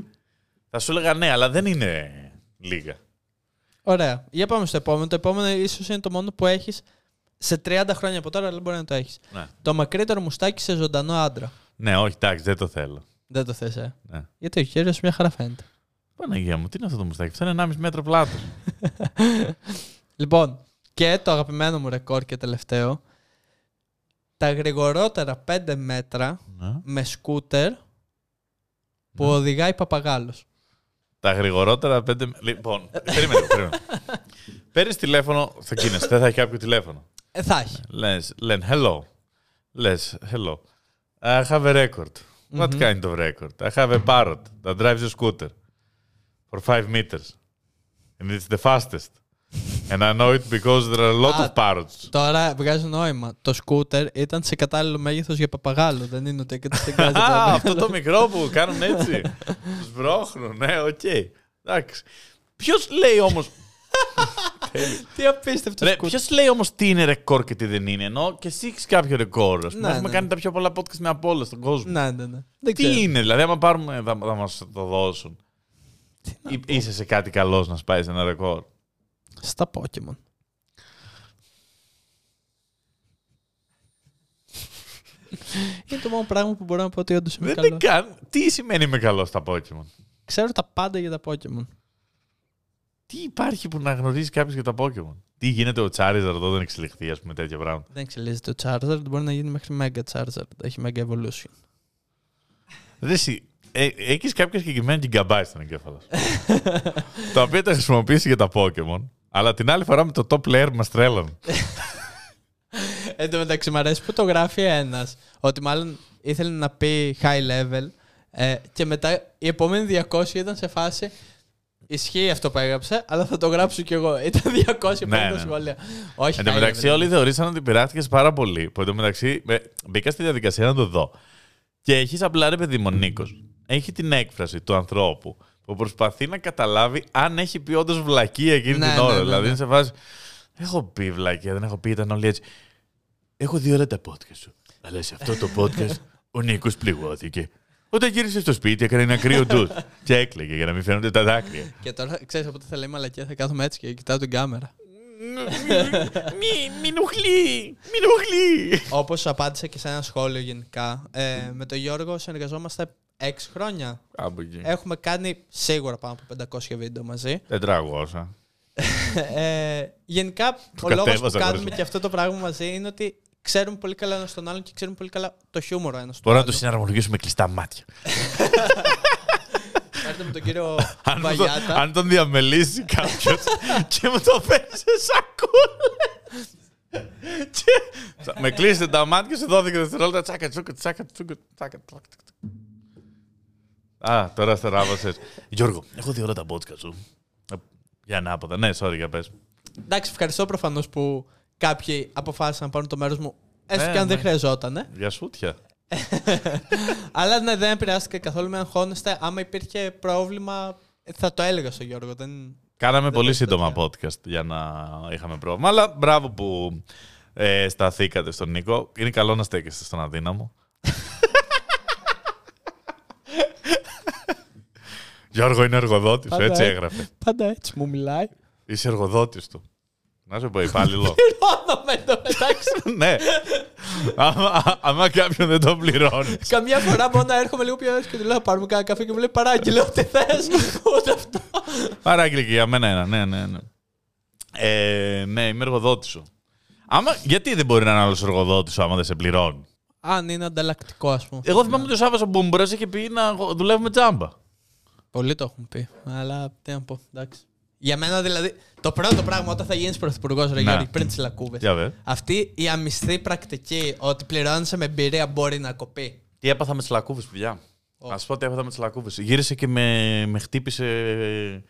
θα σου έλεγα ναι, αλλά δεν είναι λίγα. Ωραία. Για πάμε στο επόμενο. Το επόμενο ίσως είναι το μόνο που έχεις σε 30 χρόνια από τώρα, αλλά μπορεί να το έχεις. Ναι. Το μακρύτερο μουστάκι σε ζωντανό άντρα. Ναι, όχι, εντάξει, δεν το θέλω. Δεν το θες, ε. Ναι. Γιατί ο κύριο μια χαρά φαίνεται. Παναγία μου, τι είναι αυτό το μουστάκι. Αυτό είναι 1,5 μέτρο πλάτος. Λοιπόν, και το αγαπημένο μου ρεκόρ και τελευταίο. Τα γρηγορότερα 5 μέτρα ναι. με σκούτερ που Ναι. οδηγάει παπαγάλος. Τα γρηγορότερα πέντε. Λοιπόν, περίμενε, λίγο, περίμενε. Παίρνεις τηλέφωνο στο Κίνες, δεν θα έχει κάποιο τηλέφωνο. Ε, θα έχει. Λες, λένε hello. Λες, hello. I have a record. What Mhm. kind of record? I have a parrot that drives a scooter for five meters. And it's the fastest. And I know it because there are a lot Α, of parrots. Τώρα βγάζει νόημα. Το σκούτερ ήταν σε κατάλληλο μέγεθος για παπαγάλο. Δεν είναι ότι έκανα στην κάτω. Α, αυτό το μικρό που κάνουν έτσι. Σπρώχνουν, ναι, οκ. Εντάξει. Ποιος λέει όμως. Τι απίστευτο Ρε, σκούτερ. ποιος λέει όμως τι είναι ρεκόρ και τι δεν είναι. Ενώ και εσύ έχεις κάποιο ρεκόρ. Ας πούμε, Ναι, Έχουμε ναι. κάνει τα πιο πολλά podcast με από όλα στον κόσμο. Ναι, ναι, ναι. Δεν ξέρω. Τι είναι, δηλαδή, άμα πάρουμε, θα, θα μας το δώσουν. Ή, είσαι σε κάτι καλό να σπάει ένα ρεκόρ. Στα Pokemon. είναι το μόνο πράγμα που μπορώ να πω ότι όντως είμαι Δεν καλό. είναι καν. Τι σημαίνει είμαι καλό στα Pokémon; Ξέρω τα πάντα για τα Pokemon. Τι υπάρχει που να γνωρίζει κάποιος για τα Pokémon; Τι γίνεται ο Charizard όταν εξελιχθεί, ας πούμε, τέτοια πράγματα; Δεν εξελίσσεται ο Charizard, μπορεί να γίνει μέχρι Mega Charizard. Έχει Mega Evolution. Δεν εσύ. Ε, Έχεις κάποια συγκεκριμένα gigabyte στον εγκέφαλος. σου. τα οποία τα χρησιμοποιήσει για τα Pokémon. Αλλά την άλλη φορά με το top player μας τρέλανε. Εν τω μεταξύ, μου αρέσει που το γράφει ένας. Ότι μάλλον ήθελε να πει high level. Ε, και μετά η επόμενη 200 ήταν σε φάση. Ισχύει αυτό που έγραψε, αλλά θα το γράψω κι εγώ. Ήταν 200 Ναι, ναι, ναι. σχόλια. Όχι, Εν τω high μεταξύ, level. όλοι θεωρήσαν ότι πειράχτηκες πάρα πολύ. Που εν τω μεταξύ, με- μπήκα στη διαδικασία να το δω. Και έχεις απλά ρε παιδί μου, ο Νίκος. Έχει την έκφραση του ανθρώπου που προσπαθεί να καταλάβει αν έχει πει όντω βλακεία εκείνη Ναι, την ναι, ώρα. ναι, δηλαδή, ναι. είναι σε φάση. Έχω πει βλακεία, δεν έχω πει, ήταν όλοι έτσι. Έχω δει όλα τα podcast σου. Αλλά σε αυτό το podcast ο Νίκο πληγώθηκε. Όταν γύρισε στο σπίτι, έκανε ένα κρύο ντους και έκλαιγε για να μην φαίνονται τα δάκρυα. Και τώρα ξέρει από τι θα λέει μαλακία, θα κάθομαι έτσι και κοιτάω την κάμερα. Μη, μην οχλεί, μην οχλεί. Όπω απάντησα και σε ένα σχόλιο γενικά, ε, με τον Γιώργο συνεργαζόμαστε 6 χρόνια. Κάπου εκεί. Έχουμε κάνει σίγουρα πάνω από 500 βίντεο μαζί. Δεν τραγώσα. ε, γενικά, Το ο λόγος που κατέβαζα κάνουμε χωρίς- και αυτό το πράγμα μαζί είναι ότι ξέρουμε πολύ καλά ένα τον άλλον και ξέρουμε πολύ καλά το χιούμορ ένας στον Μπορώ να άλλον. το συναρμολογήσουμε κλειστά μάτια. Έρθετε με τον κύριο Αν, το, Βαγιάτα. αν τον διαμελήσει κάποιος και μου το φέρει σε σακούλα. και θα- με κλείσετε τα μάτια σε 12 δευτερόλεπτα. Τσάκα, τσούκα, τσάκα, τσούκα, τσάκα. τσακ, τσακ, τσακ. Α, τώρα στεράβασες. Γιώργο, έχω δει όλα τα podcast σου. Ε, Για ανάποδα. Ναι, sorry, για πες. Εντάξει, ευχαριστώ προφανώς που κάποιοι αποφάσισαν να πάρουν το μέρος μου. Έστω Ναι, και αν δεν ναι. χρειαζόταν. ε. Για σούτια. Αλλά ναι, δεν επηρεάστηκα καθόλου με αγχώνεστε. Άμα υπήρχε πρόβλημα, ε, θα το έλεγα στον Γιώργο. Δεν... Κάναμε Δεν πολύ πες σύντομα τέτοια. podcast για να είχαμε πρόβλημα. Αλλά μπράβο που ε, σταθήκατε στον Νίκο. Είναι καλό να στέκεστε στον αδύναμο. Γιώργο είναι εργοδότης, Πάντα έτσι ε. έγραφε. Πάντα έτσι μου μιλάει. Είσαι εργοδότης του. Να σου πω υπάλληλο. Πληρώνομαι το μεταξύ. ναι. άμα, άμα κάποιον δεν το πληρώνεις. Καμιά φορά μόνο να έρχομαι λίγο πιο έτσι και του λέω: Πάρουμε κάνα καφέ και μου λέει Παράγγι, λέω τι θες. Ούτε αυτό. Παράγγειλε και για μένα ένα. Ναι, ναι, ναι. Ε, ναι, είμαι εργοδότης σου. Άμα, γιατί δεν μπορεί να είναι άλλος εργοδότης σου άμα δεν σε πληρώνει; Αν είναι ανταλλακτικό, ας πούμε. Εγώ θυμάμαι ότι ο Σάββας ο Μπούμπρα είχε πει να δουλεύουμε τζάμπα. Πολλοί το έχουν πει. Αλλά τι να πω, εντάξει. Για μένα δηλαδή, το πρώτο πράγμα όταν θα γίνεις πρωθυπουργός, ρε Ναι. Γιώργη, πριν τις λακκούβες. Για βε. Αυτή η αμυστή πρακτική ότι πληρώνεσαι με εμπειρία μπορεί να κοπεί. Τι έπαθα με τις λακκούβες, παιδιά. Ω. Α πω τι έπαθα με τις λακκούβες. Γύρισε και με, με χτύπησε ε,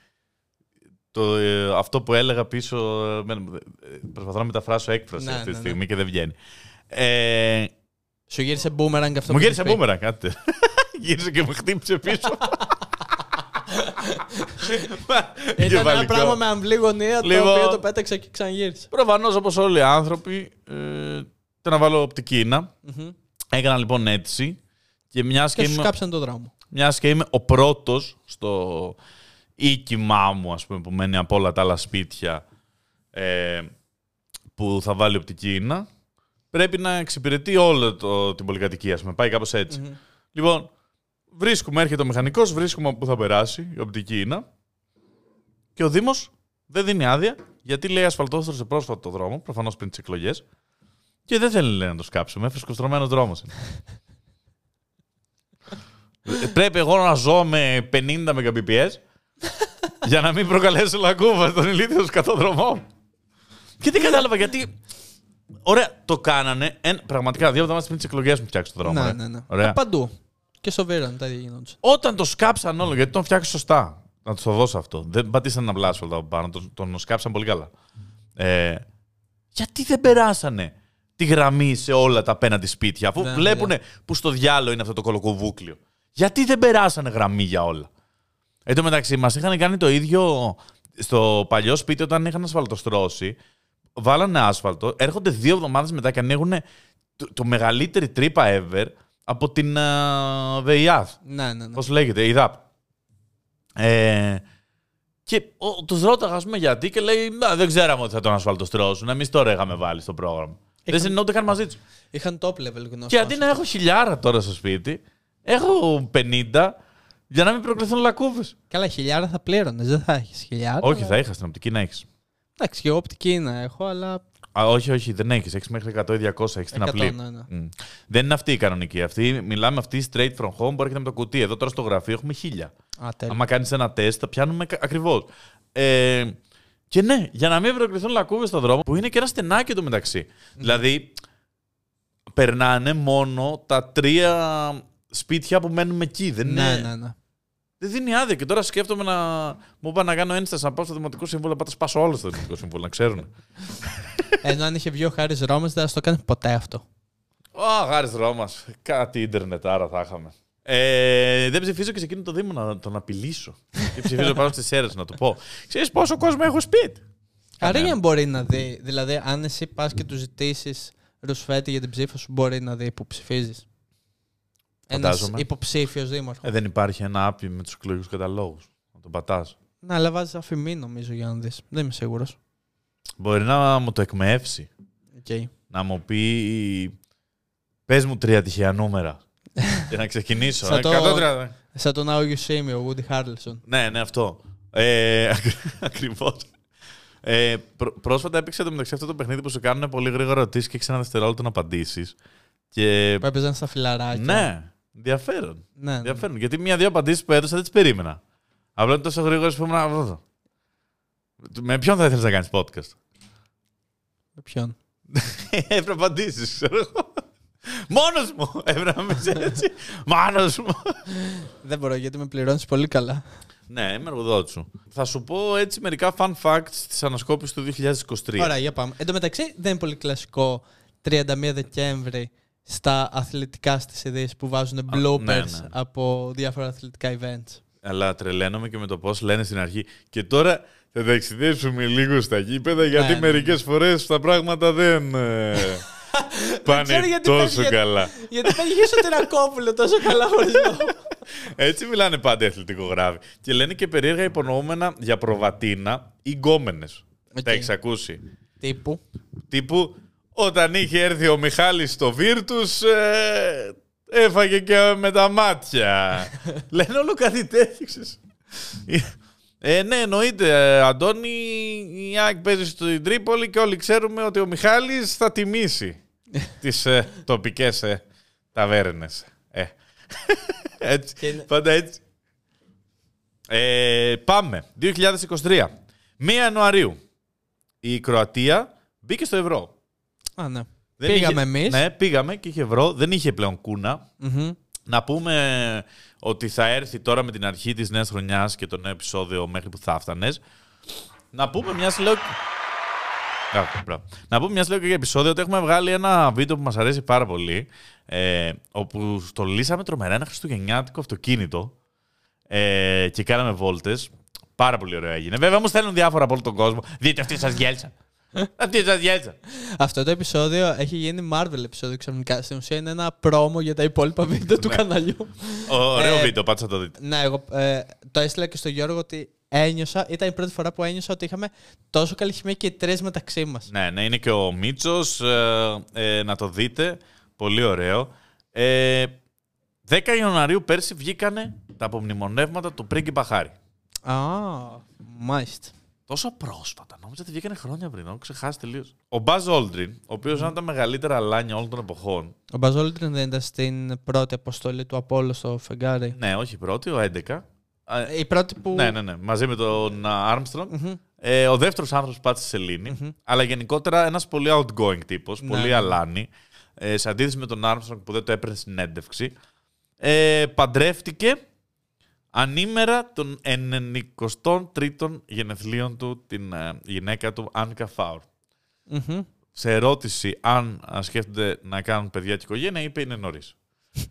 το, ε, αυτό που έλεγα πίσω. ε, με- ε, προσπαθώ να μεταφράσω έκφραση Ναι, αυτή τη ναι, ναι. στιγμή και δεν βγαίνει. Ε, Σου γύρισε boomerang αυτό μου που γύρισε είχες πει. μπούμερα, κάτι. γύρισε και με χτύπησε πίσω. Ήταν ένα Κεφαλικό. πράγμα με αμβλή γωνία το Λοιπόν. οποίο το πέταξα και ξαναγύρισε. Προφανώς όπως όλοι οι άνθρωποι, ε, το να βάλω οπτική να. Μμμ. Έκανα λοιπόν αίτηση και μιας και, Και σου είμαι, κάψαν το δρόμο. μιας και είμαι ο πρώτος στο οίκημά μου, ας πούμε, που μένει από όλα τα άλλα σπίτια ε, που θα βάλει οπτική ίνα, πρέπει να εξυπηρετεί όλο το, την πολυκατοικία, ας πούμε. Πάει κάπως έτσι. Μμμ. Λοιπόν, βρίσκουμε, έρχεται ο μηχανικός, βρίσκουμε πού θα περάσει η οπτική ίνα και ο Δήμος δεν δίνει άδεια γιατί λέει ασφαλτόστρωσε πρόσφατα το δρόμο, προφανώς πριν τις εκλογές. Και δεν θέλει λέει, να το σκάψουμε. Φρεσκοστρωμένο δρόμος. Πρέπει εγώ να ζω με 50 Mbps για να μην προκαλέσω λακκούβα στον ηλίθιος σκατόδρομό μου. Και δεν κατάλαβα γιατί. Ωραία, το κάνανε. Εν, πραγματικά δύο εβδομάδες πριν τις εκλογές μου φτιάξει το δρόμο. Ναι, ρε. ναι, ναι. Ωραία. Ε, Παντού. Και στο Βίρον τα ίδια γινόντουσαν. Όταν το σκάψαν όλο, γιατί τον φτιάξει σωστά. Να τους το δώσω αυτό. Δεν πατήσαν ένα βλάσφαλτο από πάνω, τον, τον σκάψαν πολύ καλά. Ε, γιατί δεν περάσανε τη γραμμή σε όλα τα απέναντι σπίτια, αφού Ναι, βλέπουν που στο διάλογο είναι αυτό το κολοκοβούκλιο. Γιατί δεν περάσανε γραμμή για όλα. Εν τω μεταξύ, μας είχαν κάνει το ίδιο στο παλιό σπίτι όταν είχαν ασφαλτοστρώσει. Βάλανε άσφαλτο, έρχονται δύο εβδομάδες μετά και ανοίγουν το, το μεγαλύτερη τρύπα ever από την uh, ΒΕΙΑΘ. Ναι, ναι, ναι. Πώς λέγεται, η ΔΑΠ. Ε, και τους ρώταγα, ας πούμε, γιατί και λέει: «Να, Δεν ξέραμε ότι θα τον ασφαλτοστρώσουν. Εμείς τώρα είχαμε βάλει στο πρόγραμμα. Δεν συνεννοούνται καν μαζί τους. Είχαν top level γνώση. Και αντί να έχω χιλιάρα τώρα στο σπίτι, έχω 50 για να μην προκληθούν λακκούβες. Καλά, χιλιάρα θα πλήρωνες, δεν θα έχεις χιλιάρα. Όχι, θα είχα στην οπτική να έχεις. Εντάξει, και εγώ οπτική να έχω, αλλά. Όχι, όχι, δεν έχεις. Έχεις μέχρι 100 ή 200, έχεις την 100, απλή. ναι, ναι. Μμ. Δεν είναι αυτή η κανονική. Αυτή, μιλάμε αυτή straight from home που έρχεται με το κουτί. Εδώ τώρα στο γραφείο έχουμε χίλια. Α, τέλεια. Άμα κάνεις ένα τεστ, τα πιάνουμε ακριβώς. Ε, και ναι, για να μην προκληθούν λακκούβες στον δρόμο, που είναι και ένα στενάκι εδώ μεταξύ. Δηλαδή, περνάνε μόνο τα τρία σπίτια που μένουμε εκεί. Δεν, Ναι, είναι... ναι, ναι. δεν δίνει άδεια. Και τώρα σκέφτομαι να μου είπα να κάνω ένσταση να πάω στο Δημοτικό Συμβούλιο, να πάω τα σπάσω όλο στο Δημοτικό Συμβούλιο, να ξέρουν. Ενώ αν είχε βγει ο Χάρης Ρώμα, δεν θα το κάνει ποτέ αυτό. Α, χάρης Ρώμας. Κάτι ίντερνετ άρα θα είχαμε. Ε, δεν ψηφίζω και σε εκείνο το Δήμο να τον απειλήσω. και ψηφίζω πάνω στις αίρες να του πω. Ξέρεις πόσο κόσμο έχω σπίτι. Άρα Ναι. για μπορεί να δει. Δηλαδή, αν εσύ πας και του ζητήσεις ρουσφέτη για την ψήφο σου, μπορεί να δει που ψηφίζεις. Ένας Φαντάζομαι. υποψήφιος δήμαρχος. Ε, δεν υπάρχει ένα άπι με τους εκλογικούς καταλόγους. Να τον πατάς. Να, αλλά βάζεις αφημί νομίζω για να δεις. Δεν είμαι σίγουρος. Μπορεί να μου το εκμεύσει. Okay. Να μου πει. Πες μου τρία τυχαία νούμερα. και να ξεκινήσω. Σαν Ε, το- 130. Σαν τον Άου Γιουσίμι, ο Woody Harrelson. Ναι, ναι, αυτό. Ε, Ακριβώς. Ε, πρό- πρόσφατα έπαιξε το μεταξύ αυτό το παιχνίδι που σου κάνουν πολύ γρήγορα ερωτήσεις και έχει ένα δευτερόλεπτο να απαντήσεις. Και. Που έπαιζαν στα φιλαράκια. Ναι, ενδιαφέρον. ναι, ναι. ενδιαφέρον. Γιατί μία-δύο απαντήσεις που έδωσα δεν τις περίμενα. Απλά είναι τόσο γρήγορο που ήμουν. «Α, Με ποιον θα ήθελες να κάνεις podcast; Με ποιον; Έπρεπε να απαντήσεις, ξέρω εγώ. Μόνος μου! Έπρεπε να είμαι έτσι. Μόνο μου! Δεν μπορώ γιατί με πληρώνεις πολύ καλά. ναι, είμαι εργοδότης σου. Θα σου πω έτσι μερικά fun facts της ανασκόπησης του 2023. Ωραία, για πάμε. Εν τω μεταξύ, δεν είναι πολύ κλασικό 31 Δεκέμβρη στα αθλητικά στις ειδήσεις που βάζουν bloopers ναι, ναι. από διάφορα αθλητικά events. Αλλά τρελαίνομαι και με το πώς λένε στην αρχή. Και τώρα θα ταξιδέψουμε λίγο στα γήπεδα γιατί Ναι, ναι. μερικές φορές τα πράγματα δεν ε, πάνε ξέρω γιατί τόσο πες, καλά. Γιατί θα είχε ο Τερακόπουλο τόσο καλά χωρίς λόγο. Έτσι μιλάνε πάντα οι αθλητικογράφοι. Και λένε και περίεργα υπονοούμενα για προβατίνα ή γκόμενες. Οκ. Τα έχεις ακούσει; Τύπου. Τύπου όταν είχε έρθει ο Μιχάλης στο Βίρτους ε, έφαγε και με τα μάτια. Λένε όλο κάτι τέτοιο. ξέρεις. Ε, ναι, εννοείται, ε, Αντώνη, η ΑΕΚ παίζει στην Τρίπολη και όλοι ξέρουμε ότι ο Μιχάλης θα τιμήσει τις ε, τοπικές ε, ταβέρνες. Ε. έτσι, Και είναι- πάντα έτσι. Ε, πάμε, 2023. 1 Ιανουαρίου. Η Κροατία μπήκε στο ευρώ. Α, ναι. Δεν Πήγαμε είχε- εμείς. Ναι, πήγαμε και είχε ευρώ. Δεν είχε πλέον κούνα. Μμμ. Να πούμε ότι θα έρθει τώρα με την αρχή της νέας χρονιάς και το νέο επεισόδιο μέχρι που θα φτάνες. Να πούμε μιας λέω... Μπράβο, μπράβο. Να πούμε μιας λέω και για επεισόδιο ότι έχουμε βγάλει ένα βίντεο που μας αρέσει πάρα πολύ ε, όπου στολίσαμε τρομερά ένα χριστουγεννιάτικο αυτοκίνητο Ε, και κάναμε βόλτες. Πάρα πολύ ωραίο έγινε. Βέβαια, μου στέλνουν διάφορα από όλο τον κόσμο. Δείτε, αυτή σας γέλσα. Αυτή σα γέλσα. Αυτό το επεισόδιο έχει γίνει Marvel επεισόδιο ξαφνικά. Στην ουσία είναι ένα πρόμο για τα υπόλοιπα βίντεο του καναλιού. Ωραίο Ε, βίντεο, πάτσα το δείτε. Ναι, εγώ ε, το έστειλα και στο Γιώργο ότι ένιωσα, ήταν η πρώτη φορά που ένιωσα ότι είχαμε τόσο καλή χημία και οι τρεις μεταξύ μας. Ναι, ναι, είναι και ο Μίτσος. Ε, ε, να το δείτε. Πολύ ωραίο. Ε, 10 Ιανουαρίου πέρσι βγήκανε τα απομνημονεύματα του πρίγκιπα Χάρη. Α, μάλιστα. Τόσο πρόσφατα. Νόμιζα ότι βγήκανε χρόνια πριν. Έχω ξεχάσει τελείως. Ο Μπάζ Όλτριν, ο οποίος είναι από τα μεγαλύτερα λάνια όλων των εποχών. Ο Μπαζόλτριν δεν ήταν στην πρώτη αποστολή του Απόλλω στο φεγγάρι. Ναι, όχι πρώτη, ο 11. Ε, Η πρώτη που. Ναι, ναι, ναι. Μαζί με τον Άρμστρονγκ. Μμμ. Ε, ο δεύτερος άνθρωπος που πάτησε σε σελήνη. Αλλά γενικότερα ένας πολύ outgoing τύπος. Ναι, πολύ ναι. αλάνη. Ε, σε αντίθεση με τον Άρμστρονγκ που δεν το έπαιρνε συνέντευξη. Ε, παντρεύτηκε ανήμερα των 93ων γενεθλίων του την ε, γυναίκα του Άνκα Φάουρ. Μμμ. Σε ερώτηση αν α, σκέφτονται να κάνουν παιδιά και οικογένεια, είπε είναι νωρίς.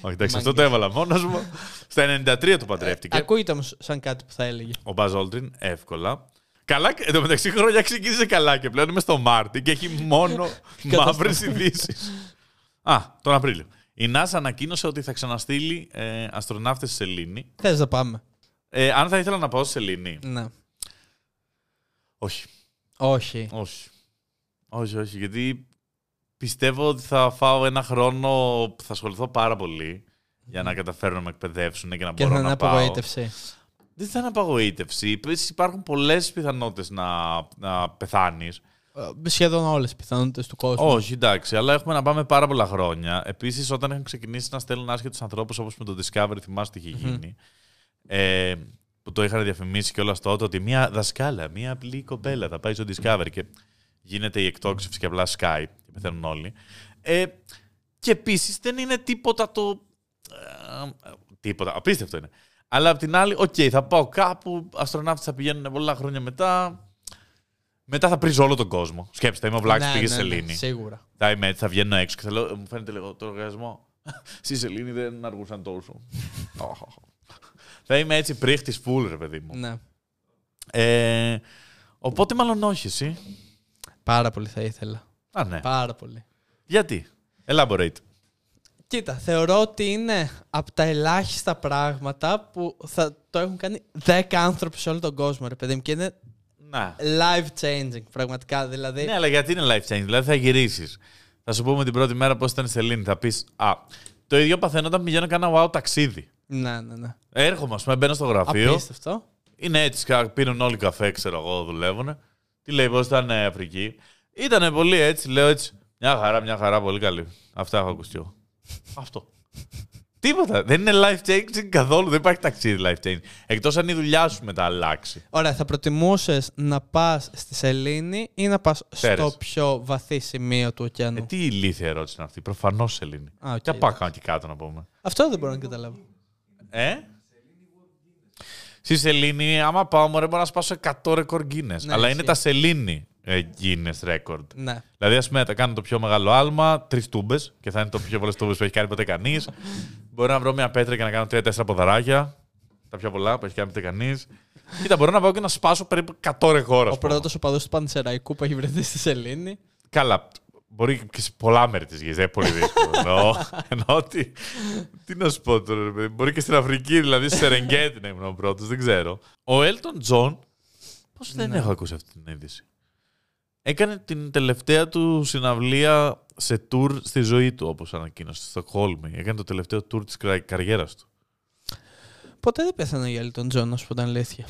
Όχι, εντάξει, αυτό το έβαλα μόνος μου. Στα 93 του παντρεύτηκε. Ακούγεται όμως σαν κάτι που θα έλεγε. Ο Μπάζ Όλτριν, εύκολα. Καλά, και- εν τω μεταξύ χρόνια ξεκίνησε καλά και πλέον είμαι στο Μάρτι και έχει μόνο μαύρες ειδήσεις. Α, τον Απρίλιο. Η NASA ανακοίνωσε ότι θα ξαναστείλει ε, αστροναύτες στη Σελήνη. Θες να πάμε. Ε, αν θα ήθελα να πάω στη Σελήνη. Ναι. Όχι, Όχι. όχι. Όχι, όχι, γιατί πιστεύω ότι θα φάω ένα χρόνο που θα ασχοληθώ πάρα πολύ για να καταφέρω να με εκπαιδεύσουν και να Και μπορώ θα είναι να πάω. απογοήτευση. Δεν θα είναι απογοήτευση. Επίσης υπάρχουν πολλές πιθανότητες να, να πεθάνεις. Ε, Σχεδόν όλες τι πιθανότητες του κόσμου. Όχι, εντάξει, αλλά έχουμε να πάμε πάρα πολλά χρόνια. Επίσης, όταν έχουν ξεκινήσει να στέλνουν άσχετους ανθρώπους όπως με το Discovery, θυμάστε τι είχε γίνει. Ε, που το είχαν διαφημίσει και όλα τότε ότι μια δασκάλα, μια απλή κοπέλα θα πάει στο Discovery και γίνεται η εκτόξευση και απλά Skype και πεθαίνουν όλοι. Ε, και επίσης δεν είναι τίποτα το. ε, τίποτα. Απίστευτο είναι. Αλλά απ' την άλλη, οκ, θα πάω κάπου, αστροναύτες θα πηγαίνουν πολλά χρόνια μετά. Μετά θα πρίζω όλο τον κόσμο. Σκέψτε, είμαι ο Βλάξ Ναι, πήγε ναι, σε ναι, Σελήνη. Σίγουρα. Θα είμαι έτσι, θα βγαίνω έξω και θα λέω, μου φαίνεται λίγο το οργασμό. Στη Σελήνη δεν αργούσαν τόσο. θα είμαι έτσι πρίχτης φουλ, ρε παιδί μου. Ναι. Ε, οπότε μάλλον όχι εσύ. Πάρα πολύ θα ήθελα. Α, ναι. Πάρα πολύ. Γιατί; Elaborate. Κοίτα, θεωρώ ότι είναι από τα ελάχιστα πράγματα που θα το έχουν κάνει 10 άνθρωποι σε όλο τον κόσμο, ρε παιδί μου. Και είναι Να. life changing, πραγματικά. Δηλαδή, Ναι, αλλά γιατί είναι life change. Δηλαδή θα γυρίσεις. Θα σου πούμε την πρώτη μέρα πώς ήταν η Σελήνη. Θα πεις Α, το ίδιο παθαίνω όταν πηγαίνω κάνα wow ταξίδι. ναι, ναι, ναι. Έρχομαι, ας πούμε, μπαίνω στο γραφείο. Απίστευτο. Είναι έτσι, κα- πίνουν όλοι καφέ, ξέρω εγώ, δουλεύουν. Τι λέει, πώς ήταν ε, Αφρική. Ήτανε πολύ έτσι, λέω έτσι. Μια χαρά, μια χαρά, πολύ καλή. Αυτά έχω ακουστεί εγώ. Αυτό. Τίποτα. Δεν είναι life changing καθόλου. Δεν υπάρχει ταξίδι life changing. Εκτός αν η δουλειά σου μετά αλλάξει. Ωραία, θα προτιμούσες να πας στη Σελήνη ή να πας στο Ξέρεις. πιο βαθύ σημείο του Ε, ωκεανού. τι ηλίθια ερώτηση είναι αυτή. Προφανώς Σελήνη. Α, οκ, Και πάω κάνω και κάτω να πούμε. Αυτό δεν μπορώ να καταλάβω. Ε; Στη Σελήνη, άμα πάω, μωρέ, μπορώ να σπάσω 100 ρεκόρ Guinness. Ναι, Αλλά είναι ισχύει. τα Σελήνη ε, Guinness record. Ναι. Δηλαδή, ας πούμε, θα κάνω το πιο μεγάλο άλμα, τρεις τούμπες και θα είναι το πιο πολλές τούμπες που έχει κάνει ποτέ κανείς. Μπορώ να βρω μια πέτρα και να κάνω τρία-τέσσερα ποδαράκια. Τα πιο πολλά που έχει κάνει ποτέ κανείς. Κοίτα, μπορώ να πάω και να σπάσω περίπου 100 ρεκόρ. ας Ο πούμε. πρώτο οπαδό του Πανσεραϊκού που έχει βρεθεί στη Σελήνη. Καλά. Μπορεί και σε πολλά μέρη της γης, δεν είναι πολύ δύσκολο. Εννοώ, εννοώ ότι. Τι να σου πω τώρα, ρε παιδί. Μπορεί και στην Αφρική, δηλαδή στη Σερενγκέτη να ήμουν ο πρώτος, δεν ξέρω. Ο Έλτον Τζον. Πώς δεν Ναι. έχω ακούσει αυτή την είδηση. Έκανε την τελευταία του συναυλία σε tour στη ζωή του, όπως ανακοίνωσε στη Στοκχόλμη. Έκανε το τελευταίο tour της καριέρας του. Ποτέ δεν πέθανε ο Elton John, να σου πω την αλήθεια.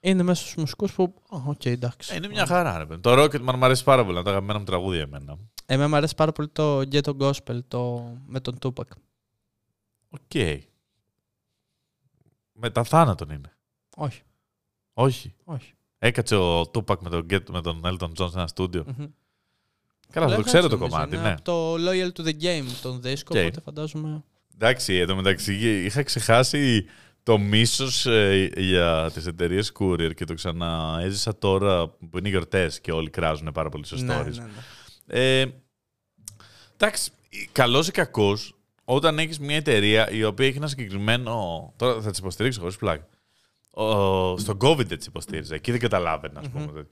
Είναι μέσα στους μουσικούς που. Α, οκ, εντάξει. Ε, είναι μια χαρά, ρε παιδί. Το Rocketman μου αρέσει πάρα πολύ, είναι τα αγαπημένα μου τραγούδια εμένα. Εμένα μου αρέσει πάρα πολύ το Ghetto Gospel το... με τον Tupac. Οκ. Μετά θάνατον είναι. Όχι. Όχι. Όχι. Έκατσε ο Tupac με τον, Get- με τον Elton John σε ένα στούντιο. Μμμ. Καλά, θα το Λέγανε, ξέρω το νομίζω, κομμάτι, είναι ναι. από το Loyal to the Game τον δίσκο, Οκ. οπότε φαντάζομαι. Εντάξει, εδώ μεταξύ είχα ξεχάσει το μίσος ε, για τις εταιρείες courier και το ξαναέζησα τώρα που είναι οι γιορτές και όλοι κράζουν πάρα πολύ στο Ναι, stories. ναι, ναι. Ε, εντάξει, καλός ή κακός, όταν έχεις μια εταιρεία η οποία έχει ένα συγκεκριμένο. Τώρα θα τις υποστηρίξω χωρίς πλάκα. Ο, στον COVID έτσι υποστήριζε. Εκεί δεν καταλάβαινα, ας πούμε.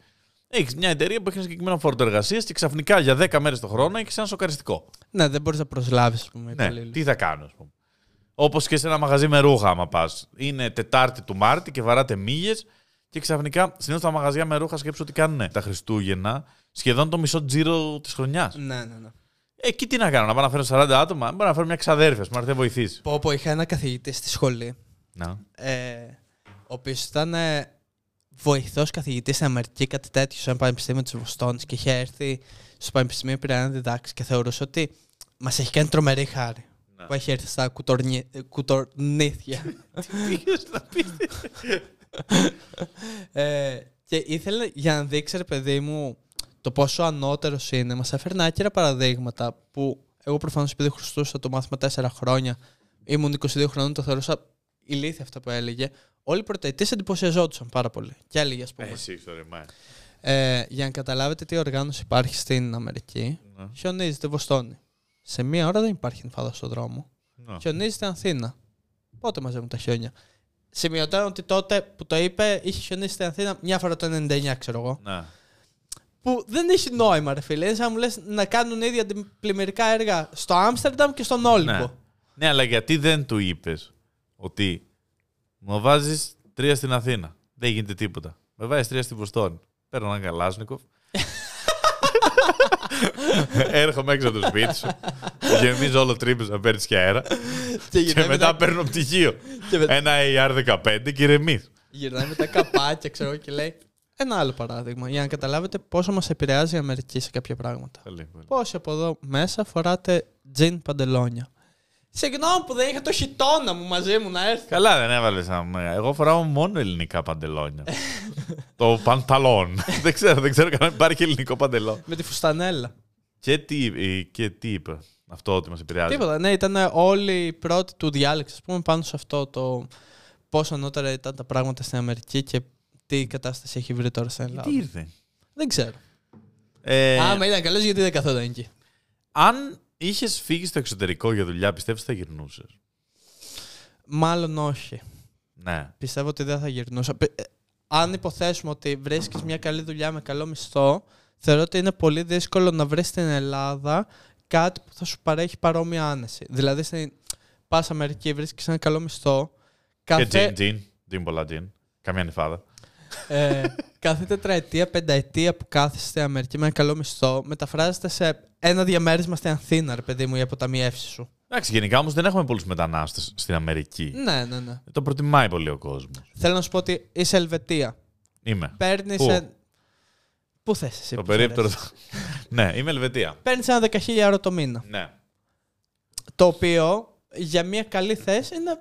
Έχεις μια εταιρεία που έχει ένα συγκεκριμένο φόρτο εργασίας και ξαφνικά για 10 μέρες το χρόνο έχεις ένα σοκαριστικό. Ναι, δεν μπορείς να προσλάβεις, ας πούμε. Ναι, υπαλλήλους. τι θα κάνω, ας πούμε. Όπως και σε ένα μαγαζί με ρούχα, άμα πας. Είναι Τετάρτη του Μάρτη και βαράτε μύγε και ξαφνικά συνήθως τα μαγαζιά με ρούχα σκέψω ότι κάνουν τα Χριστούγεννα σχεδόν το μισό τζίρο της χρονιάς. Ναι, ναι, ναι. Εκεί τι να κάνω, να πάω να φέρω 40 άτομα, μπορώ να φέρω μια ξαδέρφια, μου να έρθει να βοηθήσει. Πω, πω, είχα ένα καθηγητή στη σχολή, Να. ε, ο οποίος ήταν ε, βοηθός καθηγητής στην Αμερική, κάτι τέτοιο, σε ένα πανεπιστήμιο της Βοστόνης και είχε έρθει στο πανεπιστήμιο πήρε να διδάξει και θεωρούσε ότι μας έχει κάνει τρομερή χάρη. Να. Που έχει έρθει στα κουτορνι... ε, κουτορνίθια. ε, και ήθελε για να δείξει, ρε παιδί μου, το πόσο ανώτερος είναι. Μας έφερνε άκυρα παραδείγματα που εγώ προφανώς επειδή χρωστούσα το μάθημα 4 χρόνια, ήμουν 22 χρόνων, το θεωρούσα ηλίθεια αυτά που έλεγε. Όλοι οι πρωτοετές εντυπωσιαζόντουσαν πάρα πολύ. Και έλεγε, ας πούμε. Εσύ, το ρεμά. Ε, για να καταλάβετε τι οργάνωση υπάρχει στην Αμερική, Ναι. χιονίζεται Βοστόνη. Σε μία ώρα δεν υπάρχει νεφάδα στον δρόμο. Ναι. Χιονίζεται Αθήνα. Πότε μαζεύουν τα χιόνια. Σημειωτέων ότι τότε που το είπε είχε χιονίσει στην Αθήνα μια φορά το 99, ξέρω εγώ. Ναι. Που δεν έχει νόημα, ρε φίλε. Είναι σαν να μου λες να κάνουν ίδια πλημμυρικά έργα στο Άμστερνταμ και στον Όλυμπο. Ναι. ναι, αλλά γιατί δεν του είπες ότι μου βάζεις τρία στην Αθήνα. Δεν γίνεται τίποτα. Με βάζεις τρία στην Βοστόνη. Παίρνω έναν Καλάσνικοφ. Έρχομαι έξω από το σπίτι σου. Γεμίζω όλο τρύπε να παίρνεις και αέρα. Και και γυρνάει μετά με, τα... παίρνω πτυχίο. και με... Ένα AR15 και ηρεμεί. γυρνάει με τα καπάκια, ξέρω εγώ, και λέει. Ένα άλλο παράδειγμα, για να καταλάβετε πόσο μας επηρεάζει η Αμερική σε κάποια πράγματα. Πόσοι από εδώ μέσα φοράτε τζιν παντελόνια; Συγγνώμη που δεν είχα το χιτόνα μου μαζί μου να έρθει. Καλά, δεν έβαλες Εγώ φοράω μόνο ελληνικά παντελόνια. το πανταλόν. δεν ξέρω, δεν ξέρω καν αν υπάρχει ελληνικό παντελόν. Με τη φουστανέλα. Και τι, και τι είπε αυτό ότι μας επηρεάζει; Τίποτα. Ναι, ήταν όλοι οι πρώτοι του διάλεξη, ας πούμε, πάνω σε αυτό το πόσο ανώτερα ήταν τα πράγματα στην Αμερική και τι κατάσταση έχει βρει τώρα στην Ελλάδα. Τι ήρθε; Δεν ξέρω. Ε, Άμα ήταν καλό, γιατί δεν καθόταν εκεί; αν είχες φύγει στο εξωτερικό για δουλειά, πιστεύεις θα γυρνούσες; Μάλλον όχι. Ναι. Πιστεύω ότι δεν θα γυρνούσα. Πε- ε, Αν υποθέσουμε ότι βρίσκεις μια καλή δουλειά με καλό μισθό, θεωρώ ότι είναι πολύ δύσκολο να βρεις στην Ελλάδα κάτι που θα σου παρέχει παρόμοια άνεση. Δηλαδή, στην πας Αμερική, βρίσκεις ένα καλό μισθό. Και Κάθε, τζιν, τζιν. Τζιν πολλά τζιν. Καμία νυφάδα. Ε, κάθε τετραετία, πενταετία που κάθεσαι στην Αμερική με ένα καλό μισθό, μεταφράζεται σε ένα διαμέρισμα στην Αθήνα, ρε παιδί μου, η αποταμιεύση σου. Εντάξει, γενικά όμως δεν έχουμε πολλούς μετανάστες στην Αμερική. Ναι, ναι, ναι. Το προτιμάει πολύ ο κόσμος. Θέλω να σου πω ότι είσαι Ελβετία. Είμαι. Παίρνεις. Πού; Πού θες εσύ, Το που περίπτερο. θες. ναι, είμαι Ελβετία. Παίρνεις ένα 10.000 ευρώ το μήνα. Ναι. Το οποίο για μια καλή θέση είναι νορ-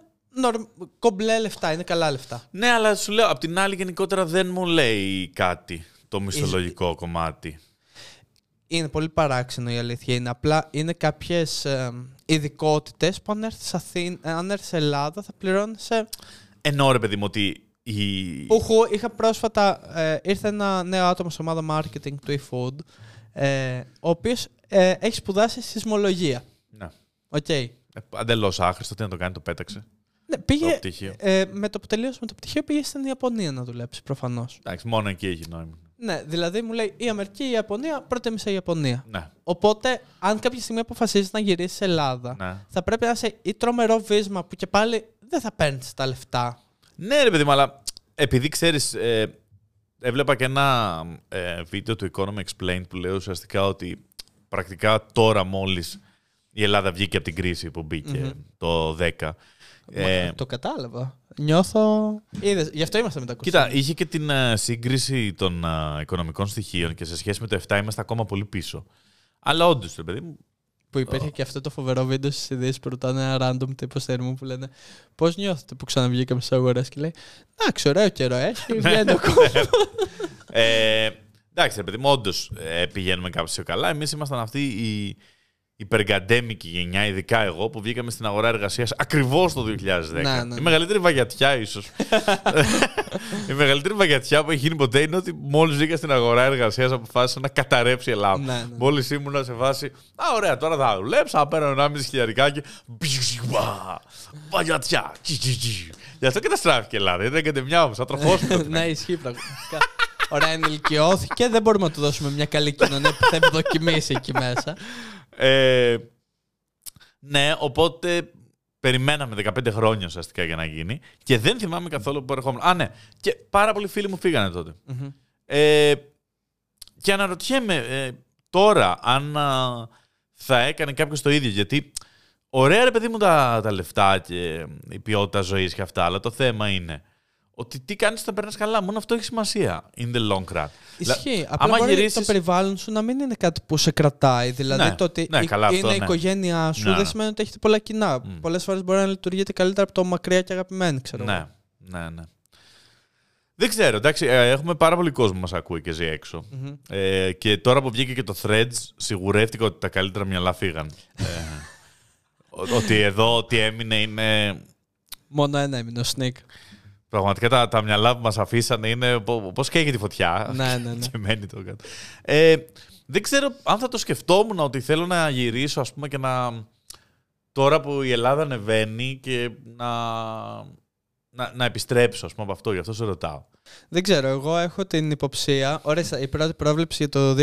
κομπλέ λεφτά, είναι καλά λεφτά. Ναι, αλλά σου λέω, απ' την άλλη γενικότερα δεν μου λέει κάτι το μισθολογικό κομμάτι. Είναι πολύ παράξενο η αλήθεια. Είναι απλά είναι κάποιες ειδικότητες που αν έρθεις Αθήνα, αν έρθεις Ελλάδα θα πληρώνεις. Ενώ ρε παιδί μου ότι η... Ουχου, είχα πρόσφατα. Ε, ήρθε ένα νέο άτομο στην ομάδα marketing του eFood, ε, ο οποίος ε, έχει σπουδάσει σεισμολογία. Ναι. Οκ. Εντελώς άχρηστο, τι να το κάνει, το πέταξε. Ναι, Το πήγε, πτυχίο. ε, με το που τελείωσε με το πτυχίο πήγε στην Ιαπωνία να δουλέψει προφανώς. Εντάξει, μόνο εκεί έχει νόημα. Ναι, δηλαδή μου λέει η Αμερική ή η Ιαπωνία, προτίμησα η Ιαπωνία. Ναι, Οπότε, αν κάποια στιγμή αποφασίσει να γυρίσεις σε Ελλάδα, ναι. θα πρέπει να είσαι ή τρομερό βύσμα που και πάλι δεν θα παίρνεις τα λεφτά. Ναι, ρε παιδί μου, αλλά επειδή ξέρεις. Ε, έβλεπα και ένα ε, βίντεο του Economy Explained που λέει ουσιαστικά ότι πρακτικά τώρα μόλις η Ελλάδα βγήκε από την κρίση που μπηκε Μμμ. το 10. Ε, Μα, το κατάλαβα. Νιώθω. Είδες, γι' αυτό είμαστε με τα Κοίτα, είχε και την ε, σύγκριση των ε, οικονομικών στοιχείων και σε σχέση με το 7 είμαστε ακόμα πολύ πίσω. Αλλά όντως, ρε παιδί μου, Που υπήρχε και αυτό το φοβερό βίντεο στις ειδήσεις που ρωτάνε ένα random τύπο θερμού που λένε Πώς νιώθετε που ξαναβγήκαμε στις αγορές; Και λέει Εντάξει, ωραίο καιρό έχει. Βγαίνει ο κόσμος. Ε, εντάξει, ρε παιδί μου, όντως ε, πηγαίνουμε κάπως πιο καλά. Εμείς ήμασταν αυτοί οι, υπεργαντέμικη γενιά, ειδικά εγώ, που βγήκαμε στην αγορά εργασίας ακριβώς το 2010. Ναι, ναι. Η μεγαλύτερη βαγιατιά, ίσως. η μεγαλύτερη βαγιατιά που έχει γίνει ποτέ είναι ότι μόλις βγήκα στην αγορά εργασίας αποφάσισα να καταρρεύσει η Ελλάδα. Ναι, ναι. Μόλις ήμουνα σε φάση. Α, ωραία, τώρα θα δουλέψω, θα παίρνω 1,5 χιλιαρικάκι. Βαγιατιά. Τσι, τσι, τσι. Γι' αυτό καταστράφηκε η Ελλάδα. Ήταν κατεμιά όμως, θα τροχώσουμε. ναι, ισχύει πραγματικά. Ωραία, ενηλικιώθηκε. Δεν μπορούμε να του δώσουμε μια καλή κοινωνία που θα ευδοκιμήσει εκεί μέσα. Ε, ναι, οπότε περιμέναμε 15 χρόνια ουσιαστικά για να γίνει και δεν θυμάμαι καθόλου που ερχόμουν. Α, ναι. Και πάρα πολλοί φίλοι μου φύγανε τότε. Μμμ. Ε, και αναρωτιέμαι ε, τώρα αν α, θα έκανε κάποιος το ίδιο. Γιατί ωραία ρε παιδί μου τα, τα λεφτά και η ποιότητα ζωής και αυτά, αλλά το θέμα είναι ότι τι κάνεις όταν περνάς καλά. Μόνο αυτό έχει σημασία in the long run. Ισχύει. άμα Απλά μπορεί γυρίσεις- το περιβάλλον σου να μην είναι κάτι που σε κρατάει. Δηλαδή Ναι, το ότι ναι, η- καλά, αυτό, είναι η ναι. οικογένειά σου Ναι, ναι. δεν σημαίνει ότι έχετε πολλά κοινά. Μμ. Πολλές φορές μπορεί να λειτουργείτε καλύτερα από το μακριά και αγαπημένη, ξέρω εγώ. Ναι, ναι, ναι. Δεν ξέρω, εντάξει, ε, έχουμε πάρα πολύ κόσμο που μας ακούει και ζει έξω. Μμμ. Ε, και τώρα που βγήκε και το Threads, σιγουρεύτηκα ότι τα καλύτερα μυαλά φύγαν. ε, ο- ότι εδώ ό,τι έμεινε είναι... Μόνο ένα έμεινε ο Σνικ. Πραγματικά τα, τα μυαλά που μας αφήσανε είναι πο- πώς καίγεται τη φωτιά. ναι, ναι, ναι. και μένει το κάτω. Ε, δεν ξέρω αν θα το σκεφτόμουν ότι θέλω να γυρίσω ας πούμε και να... Τώρα που η Ελλάδα ανεβαίνει και να, να, να επιστρέψω ας πούμε από αυτό, γι' αυτό σε ρωτάω. Δεν ξέρω, εγώ έχω την υποψία. Ωραία, η πρώτη πρόβλεψη για το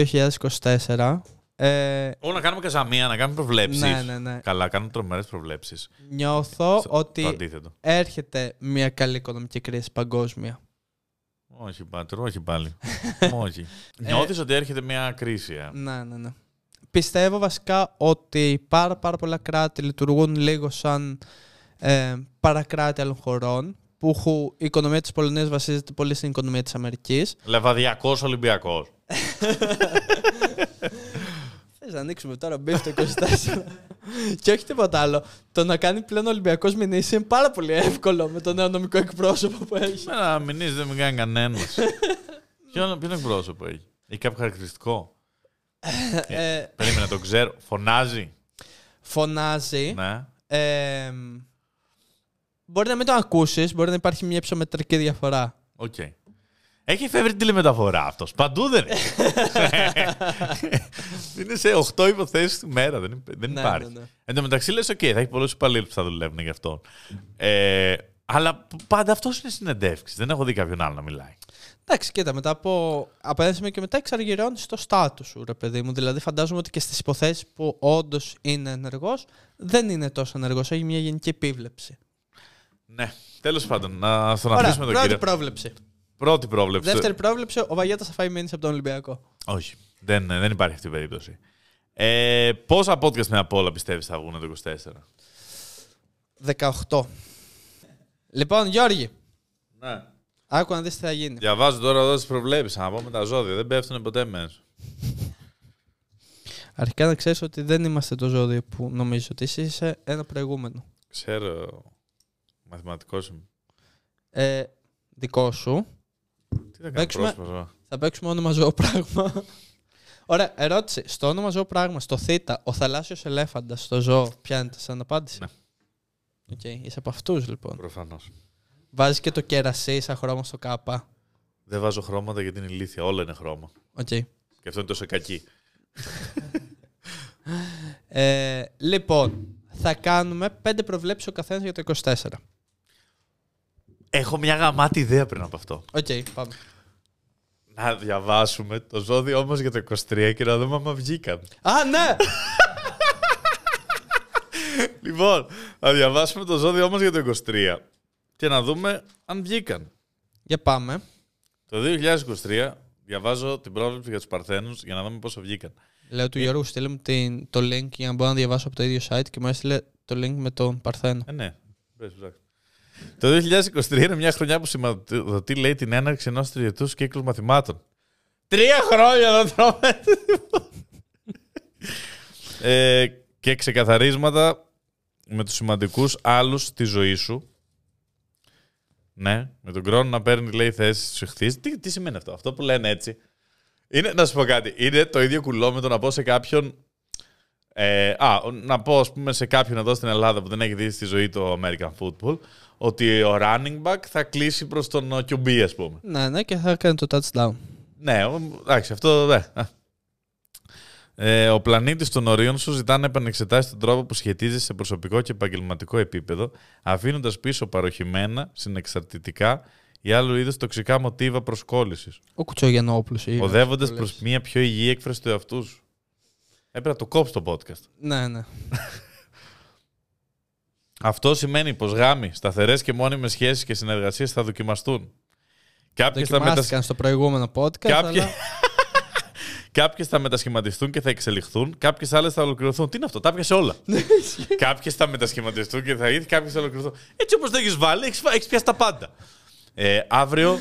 2024. Ε, Ω, να κάνουμε καζαμία, να κάνουμε προβλέψεις. ναι, ναι, ναι. Καλά, κάνουμε τρομερές προβλέψεις. Νιώθω Στο- ότι Το αντίθετο. έρχεται μια καλή οικονομική κρίση παγκόσμια. Όχι, Πάτερ, όχι πάλι. όχι. Νιώθεις ότι έρχεται μια κρίση. ε; Ναι, ναι, ναι. Πιστεύω βασικά ότι πάρα, πάρα πολλά κράτη λειτουργούν λίγο σαν ε, παρακράτη άλλων χωρών που χου- η οικονομία της Πολωνίας βασίζεται πολύ στην οικονομία της Αμερικής. Λεβαδιακός Ολυμπιακός. Θες να ανοίξουμε τώρα beef το 24. και όχι τίποτα άλλο. Το να κάνει πλέον ο Ολυμπιακός μηνύσει είναι πάρα πολύ εύκολο με τον νέο νομικό εκπρόσωπο που έχει. Με ένα μηνύς δεν με κάνει κανένας. Ποιον, ποιον εκπρόσωπο έχει; Έχει κάποιο χαρακτηριστικό; Ε, Περίμενα, το ξέρω. Φωνάζει; φωνάζει. Ναι. Ε, μπορεί να μην το ακούσεις, μπορεί να υπάρχει μια υψομετρική διαφορά. Οκ. Έχει φεύγει τηλεμεταφορά αυτός. Παντού δεν είναι. είναι σε 8 υποθέσεις τη μέρα. Δεν, υπ- δεν Ναι, υπάρχει. ναι, ναι. Εν τω μεταξύ λες: OK, θα έχει πολλούς υπαλλήλους που θα δουλεύουν γι' αυτό. Ε, αλλά πάντα αυτός είναι συνεντεύξει. Δεν έχω δει κάποιον άλλο να μιλάει. Εντάξει, κοίτα, μετά από, από ένα σημείο και μετά εξαργυρώνεις το στάτους σου, ρε παιδί μου. Δηλαδή, φαντάζομαι ότι και στις υποθέσεις που όντως είναι ενεργός, δεν είναι τόσο ενεργός. Έχει μια γενική επίβλεψη. Ναι. Τέλος πάντων, να στον Ωραία, αφήσουμε τον πρώτη κύριο. πρόβλεψη. Πρώτη πρόβλεψη. Δεύτερη πρόβλεψη, ο Βαγέτα θα φάει μήνυση από τον Ολυμπιακό. Όχι. Δεν, δεν υπάρχει αυτή η περίπτωση. Ε, πόσα podcast με απ' όλα πιστεύεις θα βγουν το 24. 18. Λοιπόν, Γιώργη, Ναι. άκου να δεις τι θα γίνει. Διαβάζω τώρα εδώ τις προβλέψεις. Να πω με τα ζώδια. Δεν πέφτουν ποτέ μέσα. Αρχικά να ξέρεις ότι δεν είμαστε το ζώδιο που νομίζω ότι εσύ είσαι ένα προηγούμενο. Ξέρω. Μαθηματικός είμαι. Ε, δικό σου. Τι θα κάνω Παίξουμε- πρόσωπο. Θα παίξουμε όνομα ζώο πράγμα. Ωραία, ερώτηση. Στο όνομα ζώο πράγμα, στο θ, ο θαλάσσιος ελέφαντας στο ζώο, πιάνεται σαν απάντηση; Ναι. Οκ, είσαι από αυτούς λοιπόν. Προφανώς. Βάζεις και το κερασί σαν χρώμα στο κάπα. Δεν βάζω χρώματα γιατί είναι ηλίθια. Όλα είναι χρώμα. Οκ. Και αυτό είναι τόσο κακή. Ε, λοιπόν, θα κάνουμε πέντε προβλέψεις ο καθένας για το 24. Έχω μια γαμάτη ιδέα πριν από αυτό. Οκ, πάμε. Να διαβάσουμε το ζώδιο όμως για το 23 και να δούμε άμα βγήκαν. Α, ναι! Λοιπόν, θα διαβάσουμε το ζώδιο όμως για το 23 και να δούμε αν βγήκαν. για πάμε. Το 2023 διαβάζω την πρόβλεψη για τους Παρθένους για να δούμε πόσο βγήκαν. Λέω του Γιώργου, στείλε μου την, το link για να μπορώ να διαβάσω από το ίδιο site και μου έστειλε το link με τον Παρθένο. Ε, ναι. Πες, ψάξε. Το 2023 είναι μια χρονιά που σηματοδοτεί, λέει, την έναρξη ενός τριετούς κύκλου μαθημάτων. Τρία χρόνια να τρώμε. ε, και ξεκαθαρίσματα με τους σημαντικούς άλλους στη ζωή σου. Ναι, με τον χρόνο να παίρνει, λέει, θέση στους εχθείς. Τι, τι σημαίνει αυτό, αυτό που λένε έτσι. Είναι, να σου πω κάτι, είναι το ίδιο κουλό με το να πω σε κάποιον Ε, α, να πω ας πούμε σε κάποιον εδώ στην Ελλάδα που δεν έχει δει στη ζωή το American Football ότι ο running back θα κλείσει προς τον ε, QB ας πούμε. Ναι, ναι, και θα κάνει το touchdown. Ναι, ο- εντάξει, αυτό ναι. Α. Ε, ο πλανήτης των ορίων σου ζητά να επανεξετάσεις τον τρόπο που σχετίζεσαι σε προσωπικό και επαγγελματικό επίπεδο, αφήνοντας πίσω παροχημένα, συνεξαρτητικά ή άλλου είδους τοξικά μοτίβα προσκόλλησης, Ο Κουτσογεννόπουλος. ή- οδεύοντας το προς λες. μια πιο υγιή έκφραση του εαυτού σου. Έπρεπε να το κόψει το podcast. Ναι, ναι. Αυτό σημαίνει πως γάμοι, σταθερές και μόνιμες σχέσεις και συνεργασίες θα δοκιμαστούν. Κάποιες θα, μετασ... Δοκιμάστηκαν στο προηγούμενο podcast, Κάποιοι- αλλά Κάποιες θα μετασχηματιστούν και θα εξελιχθούν, κάποιες άλλες θα ολοκληρωθούν. Τι είναι αυτό, τα πιάσε όλα. κάποιες θα μετασχηματιστούν και θα ήρθουν, κάποιες θα ολοκληρωθούν. Έτσι όπως το έχεις βάλει, έχεις πιάσει τα πάντα. Ε, αύριο,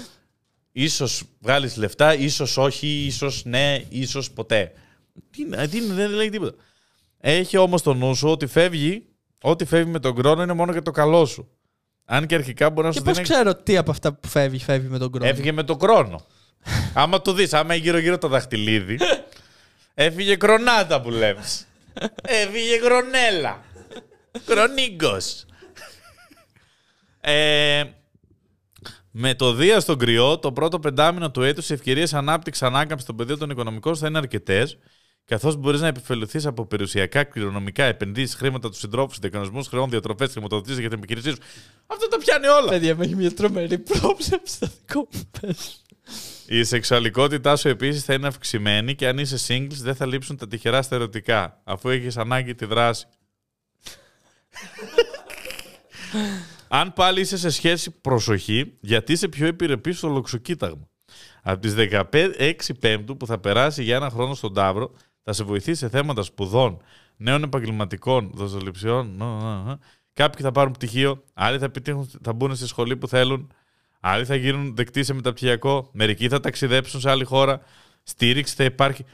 ίσως βγάλεις λεφτά, ίσως όχι, ίσως ναι, ίσως ποτέ. Τι, είναι, τι είναι, δεν λέει τίποτα. Έχει όμως το νου σου ότι φεύγει, ό,τι φεύγει με τον χρόνο είναι μόνο για το καλό σου. Αν και αρχικά μπορεί να Και σου πώς δίνει. ξέρω τι από αυτά που φεύγει, φεύγει με τον χρόνο. Έφυγε με τον χρόνο. άμα το δεις, άμα είναι γύρω-γύρω το δαχτυλίδι, έφυγε κρονάτα που λέμε. έφυγε κρονέλα. Κρονίγκος. Ε, με το Δία στον κρυό, το πρώτο πεντάμινο του έτους, οι ευκαιρίες ανάπτυξης ανάκαμψης των πεδίων των οικονομικών θα είναι αρκετές, καθώς μπορείς να επιφελουθείς από περιουσιακά, κληρονομικά, επενδύσεις, χρήματα του συντρόφου, διακανονισμού χρεών, διατροφές, χρηματοδοτήσεις για την επιχείρησή σου. Αυτό τα πιάνει όλα. Παιδιά, με έχει μια τρομερή πρόβλεψη στο δικό μου πες. Η σεξουαλικότητά σου επίσης θα είναι αυξημένη και αν είσαι singles δεν θα λείψουν τα τυχερά στα ερωτικά, αφού έχεις ανάγκη τη δράση. αν πάλι είσαι σε σχέση, προσοχή, γιατί είσαι πιο επιρρεπής στο λοξοκοίταγμα. Από τις 16 Πέμπτου που θα περάσει για ένα χρόνο στον Ταύρο, θα σε βοηθήσει σε θέματα σπουδών, νέων επαγγελματικών, δοσοληψιών. νο, νο, νο. Κάποιοι θα πάρουν πτυχίο, άλλοι θα, επιτύχουν, θα μπουν στη σχολή που θέλουν, Άλλοι θα γίνουν δεκτοί σε μεταπτυχιακό, μερικοί θα ταξιδέψουν σε άλλη χώρα, στήριξη θα υπάρχει.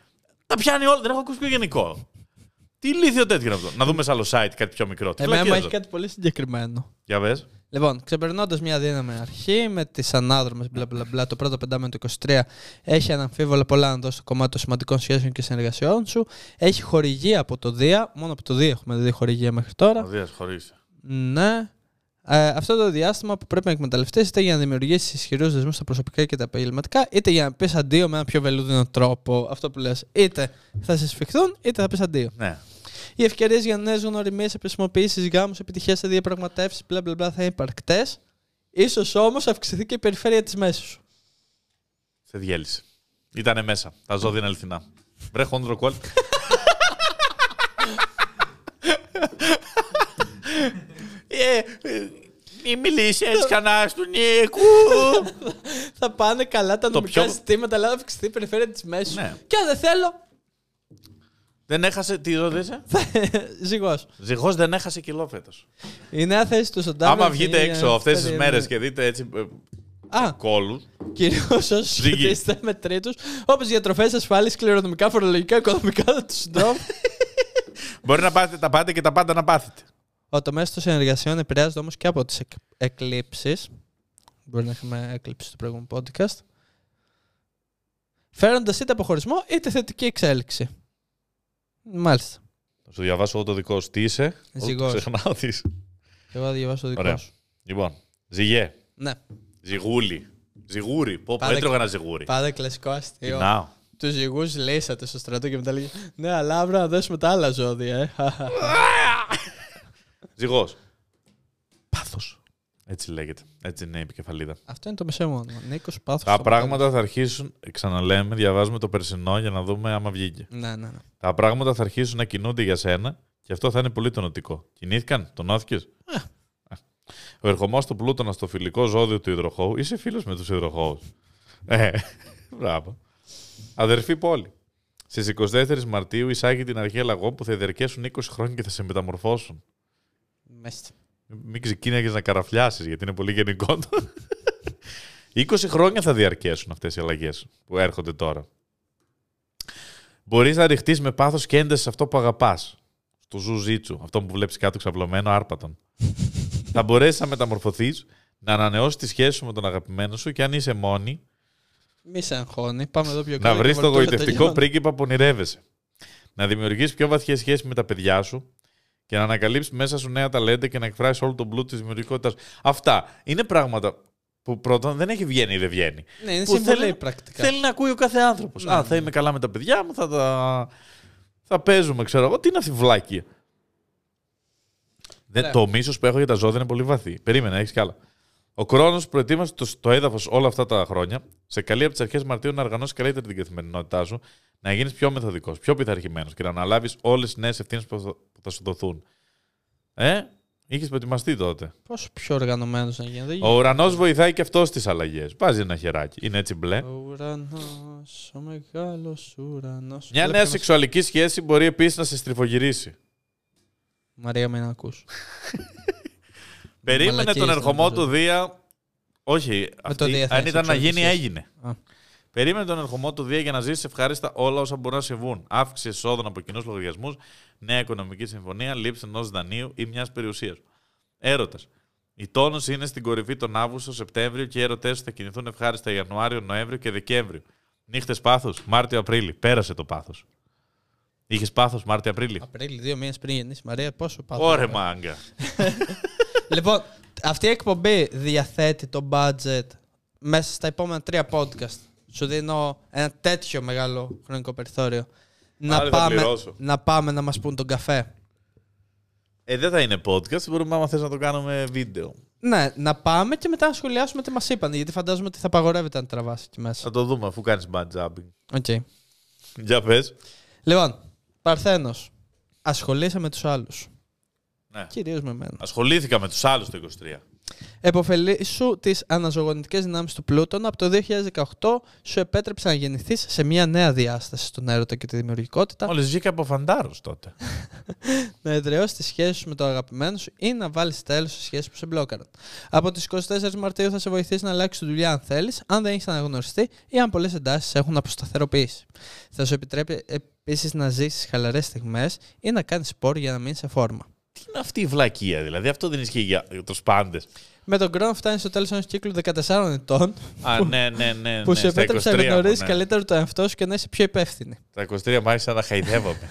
Τα πιάνει όλα, δεν έχω ακούσει πιο γενικό. Τι ηλίθιο τέτοιο είναι αυτό; Να δούμε σε άλλο site κάτι πιο μικρό. Τι Εμένα μου βλακίες έχει εδώ. κάτι πολύ συγκεκριμένο. Για πες. Λοιπόν, ξεπερνώντας μια δύναμη αρχή με τις ανάδρομες μπλα μπλα μπλα, το πρώτο πεντάμενο του 23 έχει αναμφίβολα πολλά να δώσει στο κομμάτι των σημαντικών σχέσεων και συνεργασιών σου. Έχει χορηγία από το Δία. Μόνο από το Δία έχουμε δει χορηγία μέχρι τώρα. Ο Δίας χωρίς. Ναι. Ε, αυτό το διάστημα που πρέπει να εκμεταλλευτείς είτε για να δημιουργήσεις ισχυρούς δεσμούς στα προσωπικά και τα επαγγελματικά, είτε για να πεις αντίο με ένα πιο βελούδινο τρόπο. Αυτό που λες. Είτε θα σε σφιχθούν, είτε θα πεις αντίο. Ναι. Οι ευκαιρίες για νέες γνωριμίες, επισημοποιήσεις, γάμους, επιτυχίες σε διαπραγματεύσεις, μπλα μπλα μπλα θα είναι υπαρκτές. σω όμως αυξηθεί και η περιφέρεια της μέσης σου. Σε διέλυσε. Ήτανε μέσα. Τα ζώδια είναι αληθινά. Βρε χόντρο Ε, μη μιλήσεις έτσι κανένα του Νίκου. θα πάνε καλά τα Το νομικά πιο- συστήματα, αλλά θα αυξηθεί η περιφέρεια της μέσης σου. Ναι. Και αν δεν θέλω, Δεν έχασε. Τι ζώδιο είσαι; ζυγός. Ζυγός δεν έχασε κιλό φέτος. Η νέα θέση του στον Τάμπλετ Άμα βγείτε είναι έξω αυτές τις περίεργη. μέρες και δείτε έτσι ε, Α, κόλους, κυρίως όσοι Ζύγι. σχετίζετε με τρίτους, όπως διατροφέ, ασφάλιση, κληρονομικά, φορολογικά, οικονομικά τους συντρόφου. μπορεί να πάτε τα πάντα και τα πάντα να πάθετε. Ο τομέας των συνεργασιών επηρεάζεται όμως και από τις εκ... εκλήψεις. Μπορεί να έχουμε έκλειψη στο προηγούμενο podcast. Φέροντας είτε αποχωρισμό είτε θετική εξέλιξη. Μάλιστα. Θα σου διαβάσω εγώ το δικό σου. Τι είσαι. Ζυγός. Όχι, Ξεχνάω τι είσαι. Εγώ θα διαβάσω το δικό Ωραία. σου. Λοιπόν, ζυγέ. Ναι. Ζυγούλη. Ζυγούρι. Πω, πω, Πάρε- έτρωγα ένα ζυγούρι. Πάντα κλασικό αστείο. Κοινάω. Τους ζυγούς λύσατε στο στρατό και μετά λέγει Ναι, αλλά αύριο να δώσουμε τα άλλα ζώδια, ε. Ζυγός. Πάθος. Έτσι λέγεται. Έτσι είναι η επικεφαλίδα. Αυτό είναι το μεσαίο μόνο. Νίκο Πάθος. Τα πράγματα θα αρχίσουν, ξαναλέμε, διαβάζουμε το περσινό για να δούμε άμα βγήκε. Ναι, ναι, ναι. Τα πράγματα θα αρχίσουν να κινούνται για σένα και αυτό θα είναι πολύ τονωτικό. Κινήθηκαν, τονώθηκες. Ο ερχομό του Πλούτονα στο φιλικό ζώδιο του υδροχώου. Είσαι φίλος με τους υδροχώους. Ε, μπράβο. Αδερφή πόλη. Στις 24 Μαρτίου εισάγει την αρχή αλλαγών που θα διαρκέσουν 20 χρόνια και θα σε μεταμορφώσουν. Μέστα. Μην ξεκίναγες να καραφλιάσεις, γιατί είναι πολύ γενικό. το. 20 χρόνια θα διαρκέσουν αυτές οι αλλαγές που έρχονται τώρα. Μπορείς να ρηχτείς με πάθος και έντασης σε αυτό που αγαπάς. Στο ζουζίτσου, αυτό που βλέπεις κάτω ξαπλωμένο άρπατον. θα μπορέσεις να μεταμορφωθείς, να ανανεώσεις τη σχέση σου με τον αγαπημένο σου και αν είσαι μόνη, Μη σε αγχώνει. Πάμε εδώ πιο να κάτω. βρεις και το βαρτούλα γοητευτικό τελειώνει. πρίγκιπα που ονειρεύεσαι. Να δημιουργήσει πιο βαθιές σχέσεις με τα παιδιά σου και να ανακαλύψει μέσα σου νέα ταλέντα και να εκφράσει όλο τον πλούτο της δημιουργικότητας. Αυτά είναι πράγματα που πρώτον δεν έχει βγαίνει ή δεν βγαίνει. Ναι, είναι Που συμβολή θέλει- πρακτικά. Θέλει να ακούει ο κάθε άνθρωπος. Ναι, Α, ναι. θα είμαι καλά με τα παιδιά μου, θα τα. θα παίζουμε, ξέρω εγώ. Τι είναι αυτή η βλάκια. Δεν, Ναι. Το μίσος που έχω για τα ζώδια είναι πολύ βαθύ. Περίμενε, έχεις κι άλλα. Ο χρόνος προετοίμασε το, το έδαφος όλα αυτά τα χρόνια, σε καλή από τις αρχές Μαρτίου να οργανώσεις καλύτερη την καθημερινότητά σου, να γίνεις πιο μεθοδικός, πιο πειθαρχημένος και να αναλάβεις όλες τις νέες ευθύνες που, θα- που θα σου δοθούν. Ε, είχες προετοιμαστεί τότε. Πόσο πιο οργανωμένος να γίνεις. Δεν Ο ουρανός βοηθάει και αυτός στις αλλαγές. Βάζει ένα χεράκι. Είναι έτσι μπλε. Ο ουρανός, ο μεγάλος ουρανός. Μια Βλέπω νέα ένα- σεξουαλική σχέση μπορεί επίσης να σε στριφογυρίσει. Μαρία, μην ακούς. Περίμενε Μαλακίες τον δεν ερχομό νομίζω. του Δία. Όχι, αυτή, Δία θα αν έχει ήταν να σεξουαλική γίνει, σχέση. έγινε. Α. Περίμενε τον ερχομό του Δία για να ζήσει ευχάριστα όλα όσα μπορούν να συμβούν. Αύξηση εσόδων από κοινούς λογαριασμούς, νέα οικονομική συμφωνία, λήψη ενός δανείου ή μιας περιουσίας. Έρωτας. Η τόνο είναι στην κορυφή τον Αύγουστο, Σεπτέμβριο και οι έρωτές σου θα κινηθούν ευχάριστα Ιανουάριο, Νοέμβριο και Δεκέμβριο. Νύχτες πάθου, Μάρτιο, Απρίλιο. Πέρασε το πάθος. Είχες πάθος Μάρτιο, Απρίλιο. Απρίλη, δύο μήνες πριν γεννήσει Μαρία, πόσο πάω. Ωρε μάγκα. Λοιπόν, αυτή η εκπομπή διαθέτει το budget μέσα στα επόμενα τρία podcast. Σου δίνω ένα τέτοιο μεγάλο χρονικό περιθώριο. Να Πάλι θα πάμε, πληρώσω. να πάμε να μας πούν τον καφέ. Ε, δεν θα είναι podcast, μπορούμε άμα θες να το κάνουμε βίντεο. Ναι, να πάμε και μετά να σχολιάσουμε τι μας είπαν. Γιατί φαντάζομαι ότι θα απαγορεύεται αν τραβάσει εκεί μέσα. Θα το δούμε αφού κάνεις bungee jumping. Οκ. Για πες. Λοιπόν, Παρθένος, ασχολείσαι με τους άλλους. Ναι. Κυρίως με μένα. Ασχολήθηκα με τους άλλους το 23. Εποφελήσου τις αναζωογονητικές δυνάμεις του Πλούτων. Από το 2018 σου επέτρεψε να γεννηθείς σε μια νέα διάσταση στον έρωτα και τη δημιουργικότητα. Μόλις βγήκα από φαντάρος τότε. να εδραιώσεις τις σχέσεις σου με το αγαπημένο σου ή να βάλεις τέλο σε σχέσει που σε μπλόκαραν. Από τις 24 Μαρτίου θα σε βοηθήσει να αλλάξεις τη δουλειά αν θέλεις, αν δεν έχεις αναγνωριστεί ή αν πολλές εντάσεις σε έχουν αποσταθεροποιήσει. Θα σου επιτρέπει επίσης να ζήσεις χαλαρές στιγμές ή να κάνεις σπορ για να μείνεις σε φόρμα. Τι είναι αυτή η βλακεία, δηλαδή. Αυτό δεν ισχύει για για τους πάντες. Με τον χρόνο φτάνει στο τέλος ενός κύκλου 14 ετών Α, ναι, ναι, ναι. που ναι, σου στα επέτρεψε να 23 γνωρίζει μου, ναι. καλύτερο το εαυτό σου και να είσαι πιο υπεύθυνη. Τα 23 μου άρχισα να χαϊδεύομαι.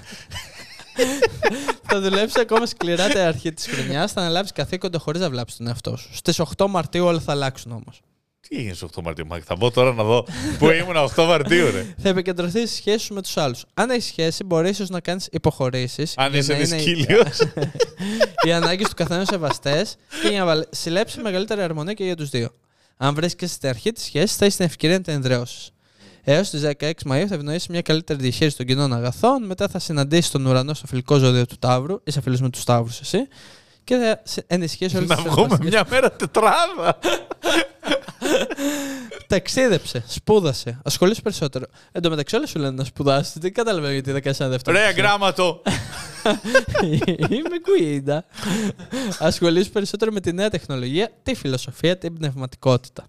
θα δουλέψει ακόμα σκληρά την αρχή της χρονιάς, θα αναλάβεις καθήκοντα χωρίς να βλάψεις τον εαυτό σου. Στις 8 Μαρτίου όλα θα αλλάξουν όμως. Τι έγινε στις 8 Μαρτίου, Μάκη. Θα μπω τώρα να δω που ήμουν 8 Μαρτίου, ρε. Θα επικεντρωθεί στι σχέσει σου με τους άλλους. Αν έχεις σχέση, μπορείς ίσως να κάνεις υποχωρήσεις. Αν είσαι δυσκύλιος. Οι ανάγκες του καθενό σεβαστές και για να βαλ- συλλέψει μεγαλύτερη αρμονία και για τους δύο. Αν βρίσκεσαι στην αρχή της σχέσης, θα έχει την ευκαιρία να την εδραιώσεις. Έως τις 16 Μαου θα ευνοήσεις μια καλύτερη διαχείριση των κοινών αγαθών. Μετά θα συναντήσεις τον ουρανό στο φιλικό ζώδιο του Ταύρου. Είσαι φίλο με τους Ταύρους, εσύ. Και θα σε- ενισχύσεις όλες Να τις βγούμε μια μέρα τετράδα. Ταξίδεψε, σπούδασε, ασχολείσαι περισσότερο. Εν τω μεταξύ, όλα σου λένε να σπουδάσεις. Δεν καταλαβαίνω γιατί δεν κάνεις ένα δεύτερο. Ρε, γράμματο. Είμαι κουίντα. Ασχολείσαι περισσότερο με τη νέα τεχνολογία, τη φιλοσοφία, την πνευματικότητα.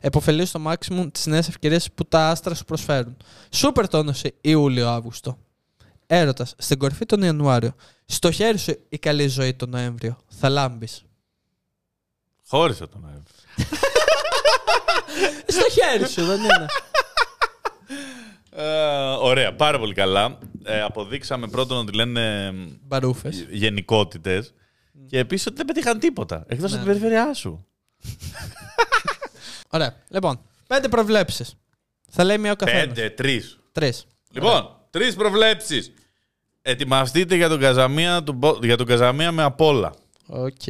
Εποφελεί στο maximum τις νέες ευκαιρίες που τα άστρα σου προσφέρουν. Σούπερ τόνωση Ιούλιο-Αύγουστο. Έρωτας στην κορυφή τον Ιανουάριο. Στο χέρι σου η καλή ζωή τον Νοέμβριο. Θα λάμπεις. Χώρισα τον Νοέμβριο. Στο χέρι σου, δεν είναι. Ε, ωραία, πάρα πολύ καλά. Ε, αποδείξαμε πρώτον ότι λένε Μπαρούφες. γενικότητες. Και επίσης ότι δεν πετύχαν τίποτα. Εκτός από Ναι. την περιφέρειά σου. Ωραία. Λοιπόν, πέντε προβλέψεις. Θα λέει μία ο καθένας. Πέντε, τρεις. Τρεις. Λοιπόν, τρεις προβλέψεις. Ετοιμαστείτε για τον Καζαμία, του Μπο- για τον Καζαμία με απόλα. Οκ.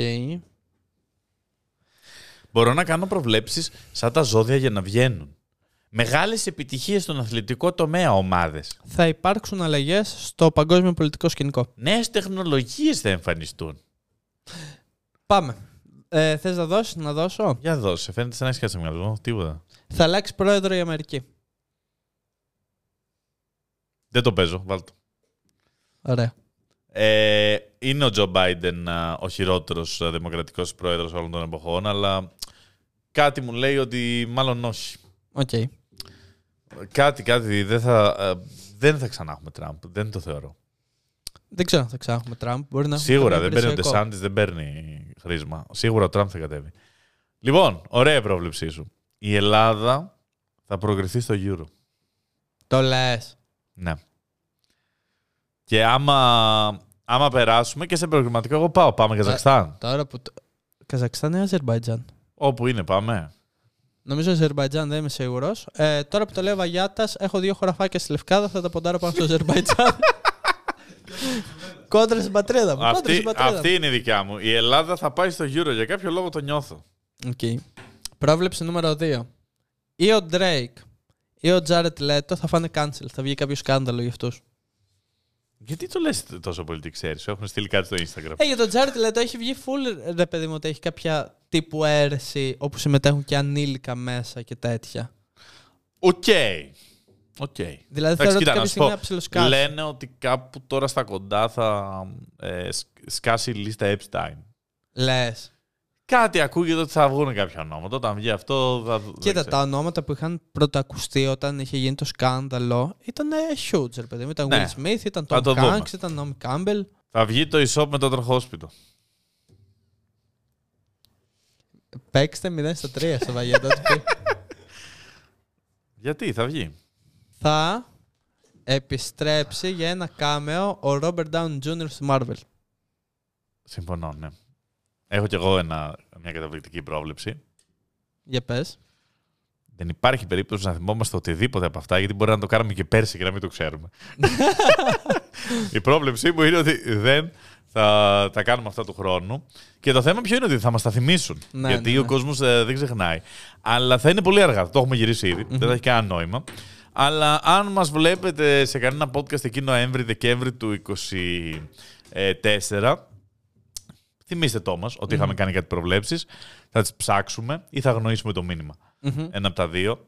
Μπορώ να κάνω προβλέψεις σαν τα ζώδια για να βγαίνουν. Μεγάλες επιτυχίες στον αθλητικό τομέα ομάδες. Θα υπάρξουν αλλαγές στο παγκόσμιο πολιτικό σκηνικό. Νέες τεχνολογίες θα εμφανιστούν. Πάμε. Ε, Θες να δώσεις, να δώσω; Για δώσε, φαίνεται σαν να έχεις κάτι στο μυαλό. Τίποτα. Θα αλλάξει πρόεδρο η Αμερική. Δεν το παίζω, βάλτο. Ωραία. Ε, είναι ο Τζο Μπάιντεν α, ο χειρότερος α, δημοκρατικός πρόεδρος όλων των εποχών, αλλά κάτι μου λέει ότι μάλλον όχι. Οκ. Κάτι, κάτι, δεν θα, α, δεν θα ξανά έχουμε Τραμπ. Δεν το θεωρώ. Δεν ξέρω αν θα ξανά Τραμπ. Μπορεί να έχουμε Σίγουρα κάποιο δεν παίρνει ο υπηρεσιακό. Ντεσάντις, δεν παίρνει χρήσμα. Σίγουρα ο Τραμπ θα κατέβει. Λοιπόν, ωραία η πρόβλεψή σου. Η Ελλάδα θα προκριθεί στο Euro. Το λες. Ναι. Και άμα, άμα περάσουμε και σε προγραμματικό, εγώ πάω. Πάμε Καζακστάν. Τώρα που. το- Καζακστάν ή Αζερμπαϊτζάν. Όπου είναι, πάμε. Νομίζω Αζερμπαϊτζάν, δεν είμαι σίγουρος. Ε, τώρα που το λέω Βαγιάτα, έχω δύο χωραφάκια στη Λευκάδα, θα τα ποντάρω πάνω στο Αζερμπαϊτζάν. Κόντρα στην πατρίδα μου. κόντρα Αυτή, στην πατρίδα μου. αυτή είναι η δικιά μου. Η Ελλάδα θα πάει στο Euro. Για κάποιο λόγο το νιώθω. Οκ. Πρόβλεψη νούμερο 2. Ή ο Drake ή ο Jared Leto θα φάνε cancel. Θα βγει κάποιο σκάνδαλο για αυτούς. Γιατί το λες τόσο πολύ τι ξέρεις, σου έχουν στείλει κάτι στο Instagram. Ε, για τον Jared Leto έχει βγει full ρε παιδί μου ότι έχει κάποια τύπου αίρεση όπου συμμετέχουν και ανήλικα μέσα και τέτοια. Οκ. Οκ. Δηλαδή Εντάξει, θεωρώ ότι κοίτα, να κάποια σου στιγμή πω, θα ψιλοσκάσει. Λένε ότι κάπου τώρα στα κοντά θα ε, σκ- σκάσει η λίστα Epstein. Λες. Κάτι ακούγεται ότι θα βγουν κάποια ονόματα. Όταν βγει αυτό θα. δεν Κοίτα, ξέρω. τα ονόματα που είχαν πρωτοακουστεί όταν είχε γίνει το σκάνδαλο ήταν ε, huge, ρε παιδί μου. Ήταν Ναι. Will Smith, ήταν Θα Tom το δούμε. Hanks, ήταν Naomi Campbell. Θα βγει το e-shop με το τροχόσπιτο. Παίξτε 0 στα 3 στο Βαγιάντα. ό,τι πει. Γιατί θα βγει. θα επιστρέψει για ένα κάμεο ο Robert Downey Jr. στη Marvel. Συμφωνώ, ναι. Έχω κι εγώ ένα, μια καταπληκτική πρόβλεψη. Για πες. Δεν υπάρχει περίπτωση να θυμόμαστε οτιδήποτε από αυτά, γιατί μπορεί να το κάνουμε και πέρσι και να μην το ξέρουμε. Η πρόβλεψή μου είναι ότι δεν θα τα κάνουμε αυτά του χρόνου. Και το θέμα ποιο είναι ότι θα μας τα θυμίσουν. Ναι, γιατί ναι, ο ναι. κόσμο δεν ξεχνάει. Αλλά θα είναι πολύ αργά. Το έχουμε γυρίσει ήδη. Δεν θα έχει κανένα νόημα. Αλλά αν μας βλέπετε σε κανένα podcast εκεί Νοέμβρη-Δεκέμβρη του 2024, θυμίστε το μας ότι είχαμε κάνει κάτι προβλέψεις. Θα τις ψάξουμε ή θα αγνοήσουμε το μήνυμα. Μμμ. Ένα από τα δύο.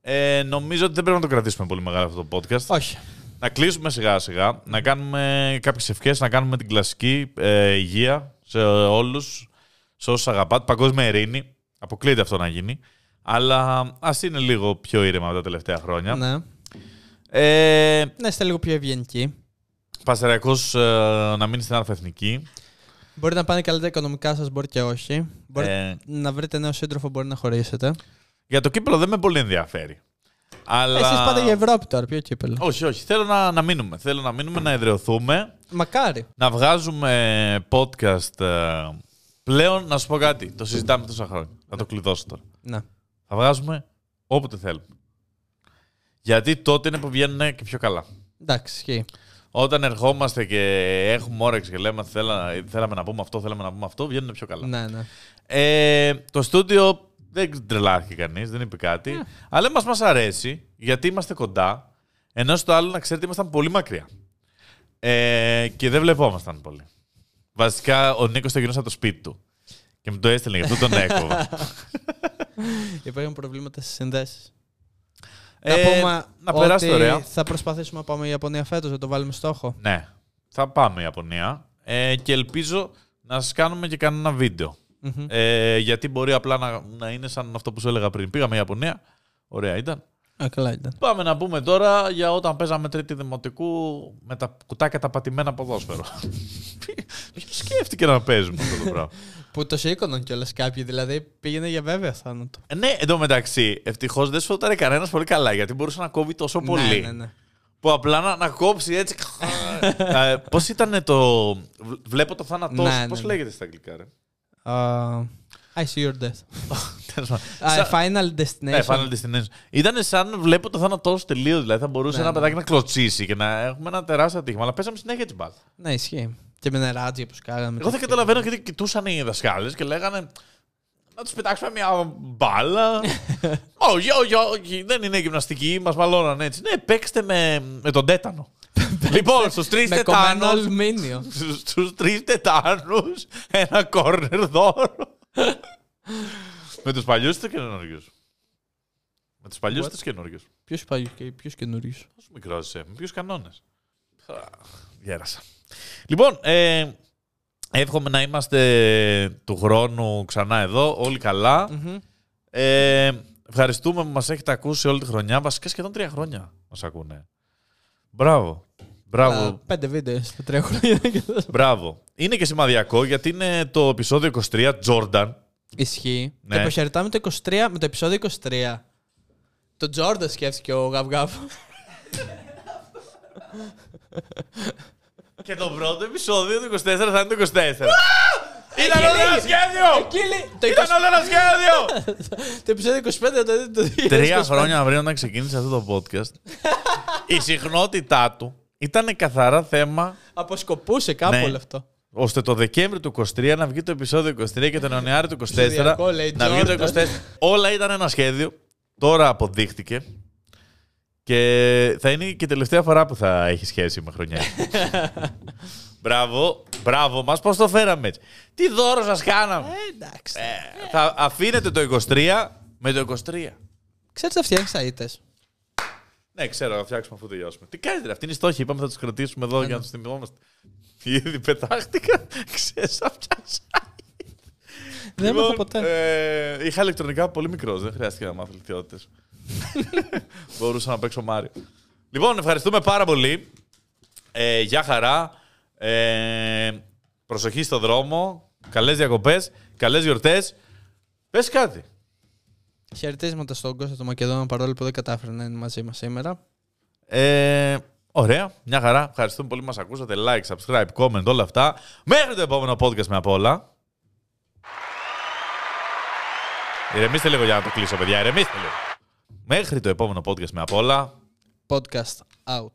Ε, νομίζω ότι δεν πρέπει να το κρατήσουμε πολύ μεγάλο αυτό το podcast. Όχι. Να κλείσουμε σιγά σιγά, να κάνουμε κάποιες ευχές, να κάνουμε την κλασική ε, υγεία σε όλους, σε όσους αγαπάτε, παγκόσμια ειρήνη. Αποκλείεται αυτό να γίνει. Αλλά ας είναι λίγο πιο ήρεμα τα τελευταία χρόνια. Ναι. Ε, Να είστε λίγο πιο ευγενικοί. Πασαριακός ε, να μείνει στην αλφαεθνική. Μπορεί να πάνε καλύτερα οικονομικά σας, μπορεί και όχι. Μπορεί Ε, να βρείτε νέο σύντροφο, μπορεί να χωρίσετε. για το κύπελο δεν με πολύ ενδιαφέρει. Αλλά... Εσείς πάτε για Ευρώπη τώρα, ποιο κύπελο. Όχι, όχι. Θέλω να, να μείνουμε. Θέλω να μείνουμε, να εδραιωθούμε. Μακάρι. Να βγάζουμε podcast ε, πλέον. Να σου πω κάτι. Το συζητάμε τόσα χρόνια. Θα το κλειδώσω τώρα. Ναι. Θα βγάζουμε όποτε θέλουμε. Γιατί τότε είναι που βγαίνουν και πιο καλά. Εντάξει, ισχύει. Όταν ερχόμαστε και έχουμε όρεξη και λέμε θέλα, θέλαμε να πούμε αυτό, θέλαμε να πούμε αυτό, βγαίνουν πιο καλά. Ναι, ναι. Ε, το στούντιο δεν τρελάθηκε κανείς, δεν είπε κάτι. Αλλά μα μας αρέσει γιατί είμαστε κοντά. Ενώ στο άλλο να ξέρετε ήμασταν πολύ μακριά. Ε, και δεν βλεπόμασταν πολύ. Βασικά ο Νίκος το γινόταν το σπίτι του. Και μου το έστειλε, γι' αυτό τον έκοβα. Υπάρχουν προβλήματα στις συνδέσεις. Ε, να πούμε να περάσει ότι ωραία. θα προσπαθήσουμε να πάμε η Ιαπωνία φέτος, να το βάλουμε στόχο. ναι, θα πάμε Ιαπωνία. Ε, και ελπίζω να σας κάνουμε και κανένα βίντεο. Μμμ. Ε, γιατί μπορεί απλά να, να είναι σαν αυτό που σου έλεγα πριν. Πήγαμε Ιαπωνία. Ωραία ήταν. Α, καλά ήταν. Πάμε να πούμε τώρα για όταν παίζαμε τρίτη δημοτικού με τα κουτάκια τα πατημένα ποδόσφαιρο. Ποιος σκέφτηκε να παίζουμε αυτό το πράγμα; Που το σήκωναν κιόλας κάποιοι, δηλαδή πήγαινε για βέβαια θάνατο. Ε, ναι, εντωμεταξύ, ευτυχώς δεν σφόταρε κανένας πολύ καλά γιατί μπορούσε να κόβει τόσο πολύ. Ναι, ναι, ναι. Που απλά να, να κόψει έτσι. ε, Πώς ήταν το. Βλέπω το θάνατό Ναι, σου. ναι, Πώς ναι. λέγεται στα αγγλικά, ρε; Uh, I see your death. Τέλος πάντων. Uh, Σαν- final destination. Ναι, Final Destination. Ήταν σαν βλέπω το θάνατό σου τελείως. Δηλαδή θα μπορούσε Ναι, ένα ναι. παιδάκι να κλωτσίσει και να έχουμε ένα τεράστιο ατύχημα. Αλλά παίζαμε συνέχεια την μπάλα. Ναι, ισχύει. Και με νεράτζια που σκάγαμε. Εγώ δεν καταλαβαίνω γιατί κοιτούσαν οι δασκάλες και λέγανε να τους πετάξουμε μια μπάλα. όχι, όχι, όχι, δεν είναι γυμναστική, μας μαλώναν έτσι. Ναι, παίξτε με, με τον τέτανο. λοιπόν, στους τρεις Με κομμένο τετάνου. αλουμίνιο. Στους τρεις τετάνους, ένα κόρνερ δώρο. με τους παλιούς ή του καινούριους; Με τους παλιούς ή What? του καινούριους; Ποιος παλιό και ποιος καινούριο. Πόσο μικρός είσαι, με ποιους κανόνες; Γέρασα. Λοιπόν, ε, εύχομαι να είμαστε του χρόνου ξανά εδώ, όλοι καλά. Ε, ευχαριστούμε που μας έχετε ακούσει όλη τη χρονιά. Βασικά σχεδόν τρία χρόνια μας ακούνε. Μπράβο. Μπράβο. Πέντε βίντεο στα τρία χρόνια. Μπράβο. Είναι και σημαδιακό γιατί είναι το επεισόδιο 23, Jordan. Ισχύει. Ναι. Και αποχαιρετάμε το 23 με το επεισόδιο 23. Το Τζόρντα σκέφτηκε ο Γαβγάβ. Και το πρώτο επεισόδιο του 24 θα είναι το 24. Ήταν όλο ένα σχέδιο! Εκεί λέει. Το, Ήταν 20 όλο ένα σχέδιο! το επεισόδιο 25 θα το δείτε το 2025. Τρία χρόνια πριν όταν ξεκίνησε αυτό το podcast, η συχνότητά του ήταν καθαρά θέμα Αποσκοπούσε κάπου Ναι. όλο αυτό. ώστε το Δεκέμβρη του 23 να βγει το επεισόδιο 23 και τον Ιανουάριο του 24 Ψηφιακό, λέει, να βγει το Jordan. 24. Όλα ήταν ένα σχέδιο. Τώρα αποδείχτηκε. Και θα είναι και η τελευταία φορά που θα έχει σχέση με χρονιά. μπράβο, μπράβο μας, πώς το φέραμε έτσι. Τι δώρο σας κάναμε. Ε, εντάξει. Ε, θα αφήνετε το 23 με το 23. Ξέρεις να φτιάχνεις αίτες. Ναι, ξέρω, να φτιάξουμε αφού τελειώσουμε. Τι κάνετε, ρε, αυτή είναι η στόχη. Είπαμε θα τους κρατήσουμε εδώ για να τους θυμόμαστε. Ήδη πετάχτηκα. Ξέρεις να φτιάξει. Δεν Λοιπόν, έχω ποτέ. Ε, είχα ηλεκτρονικά πολύ μικρός, δεν χρειάστηκε να μάθω λεπτιότητε. Μπορούσα να παίξω Μάριο. Λοιπόν, ευχαριστούμε πάρα πολύ. Ε, γεια χαρά. Ε, προσοχή στο δρόμο. Καλές διακοπές. Καλές γιορτές. Πες κάτι. Χαιρετίσματα στον Κώστα του Μακεδόνα παρόλο που δεν κατάφερε να είναι μαζί μας σήμερα. Ε, ωραία, μια χαρά. Ευχαριστούμε πολύ που μας ακούσατε. Like, subscribe, comment, όλα αυτά. Μέχρι το επόμενο podcast με απ' όλα. Ηρεμήστε λίγο για να το κλείσω, παιδιά. Ηρεμήστε λίγο. Μέχρι το επόμενο podcast με απ' όλα. Podcast out.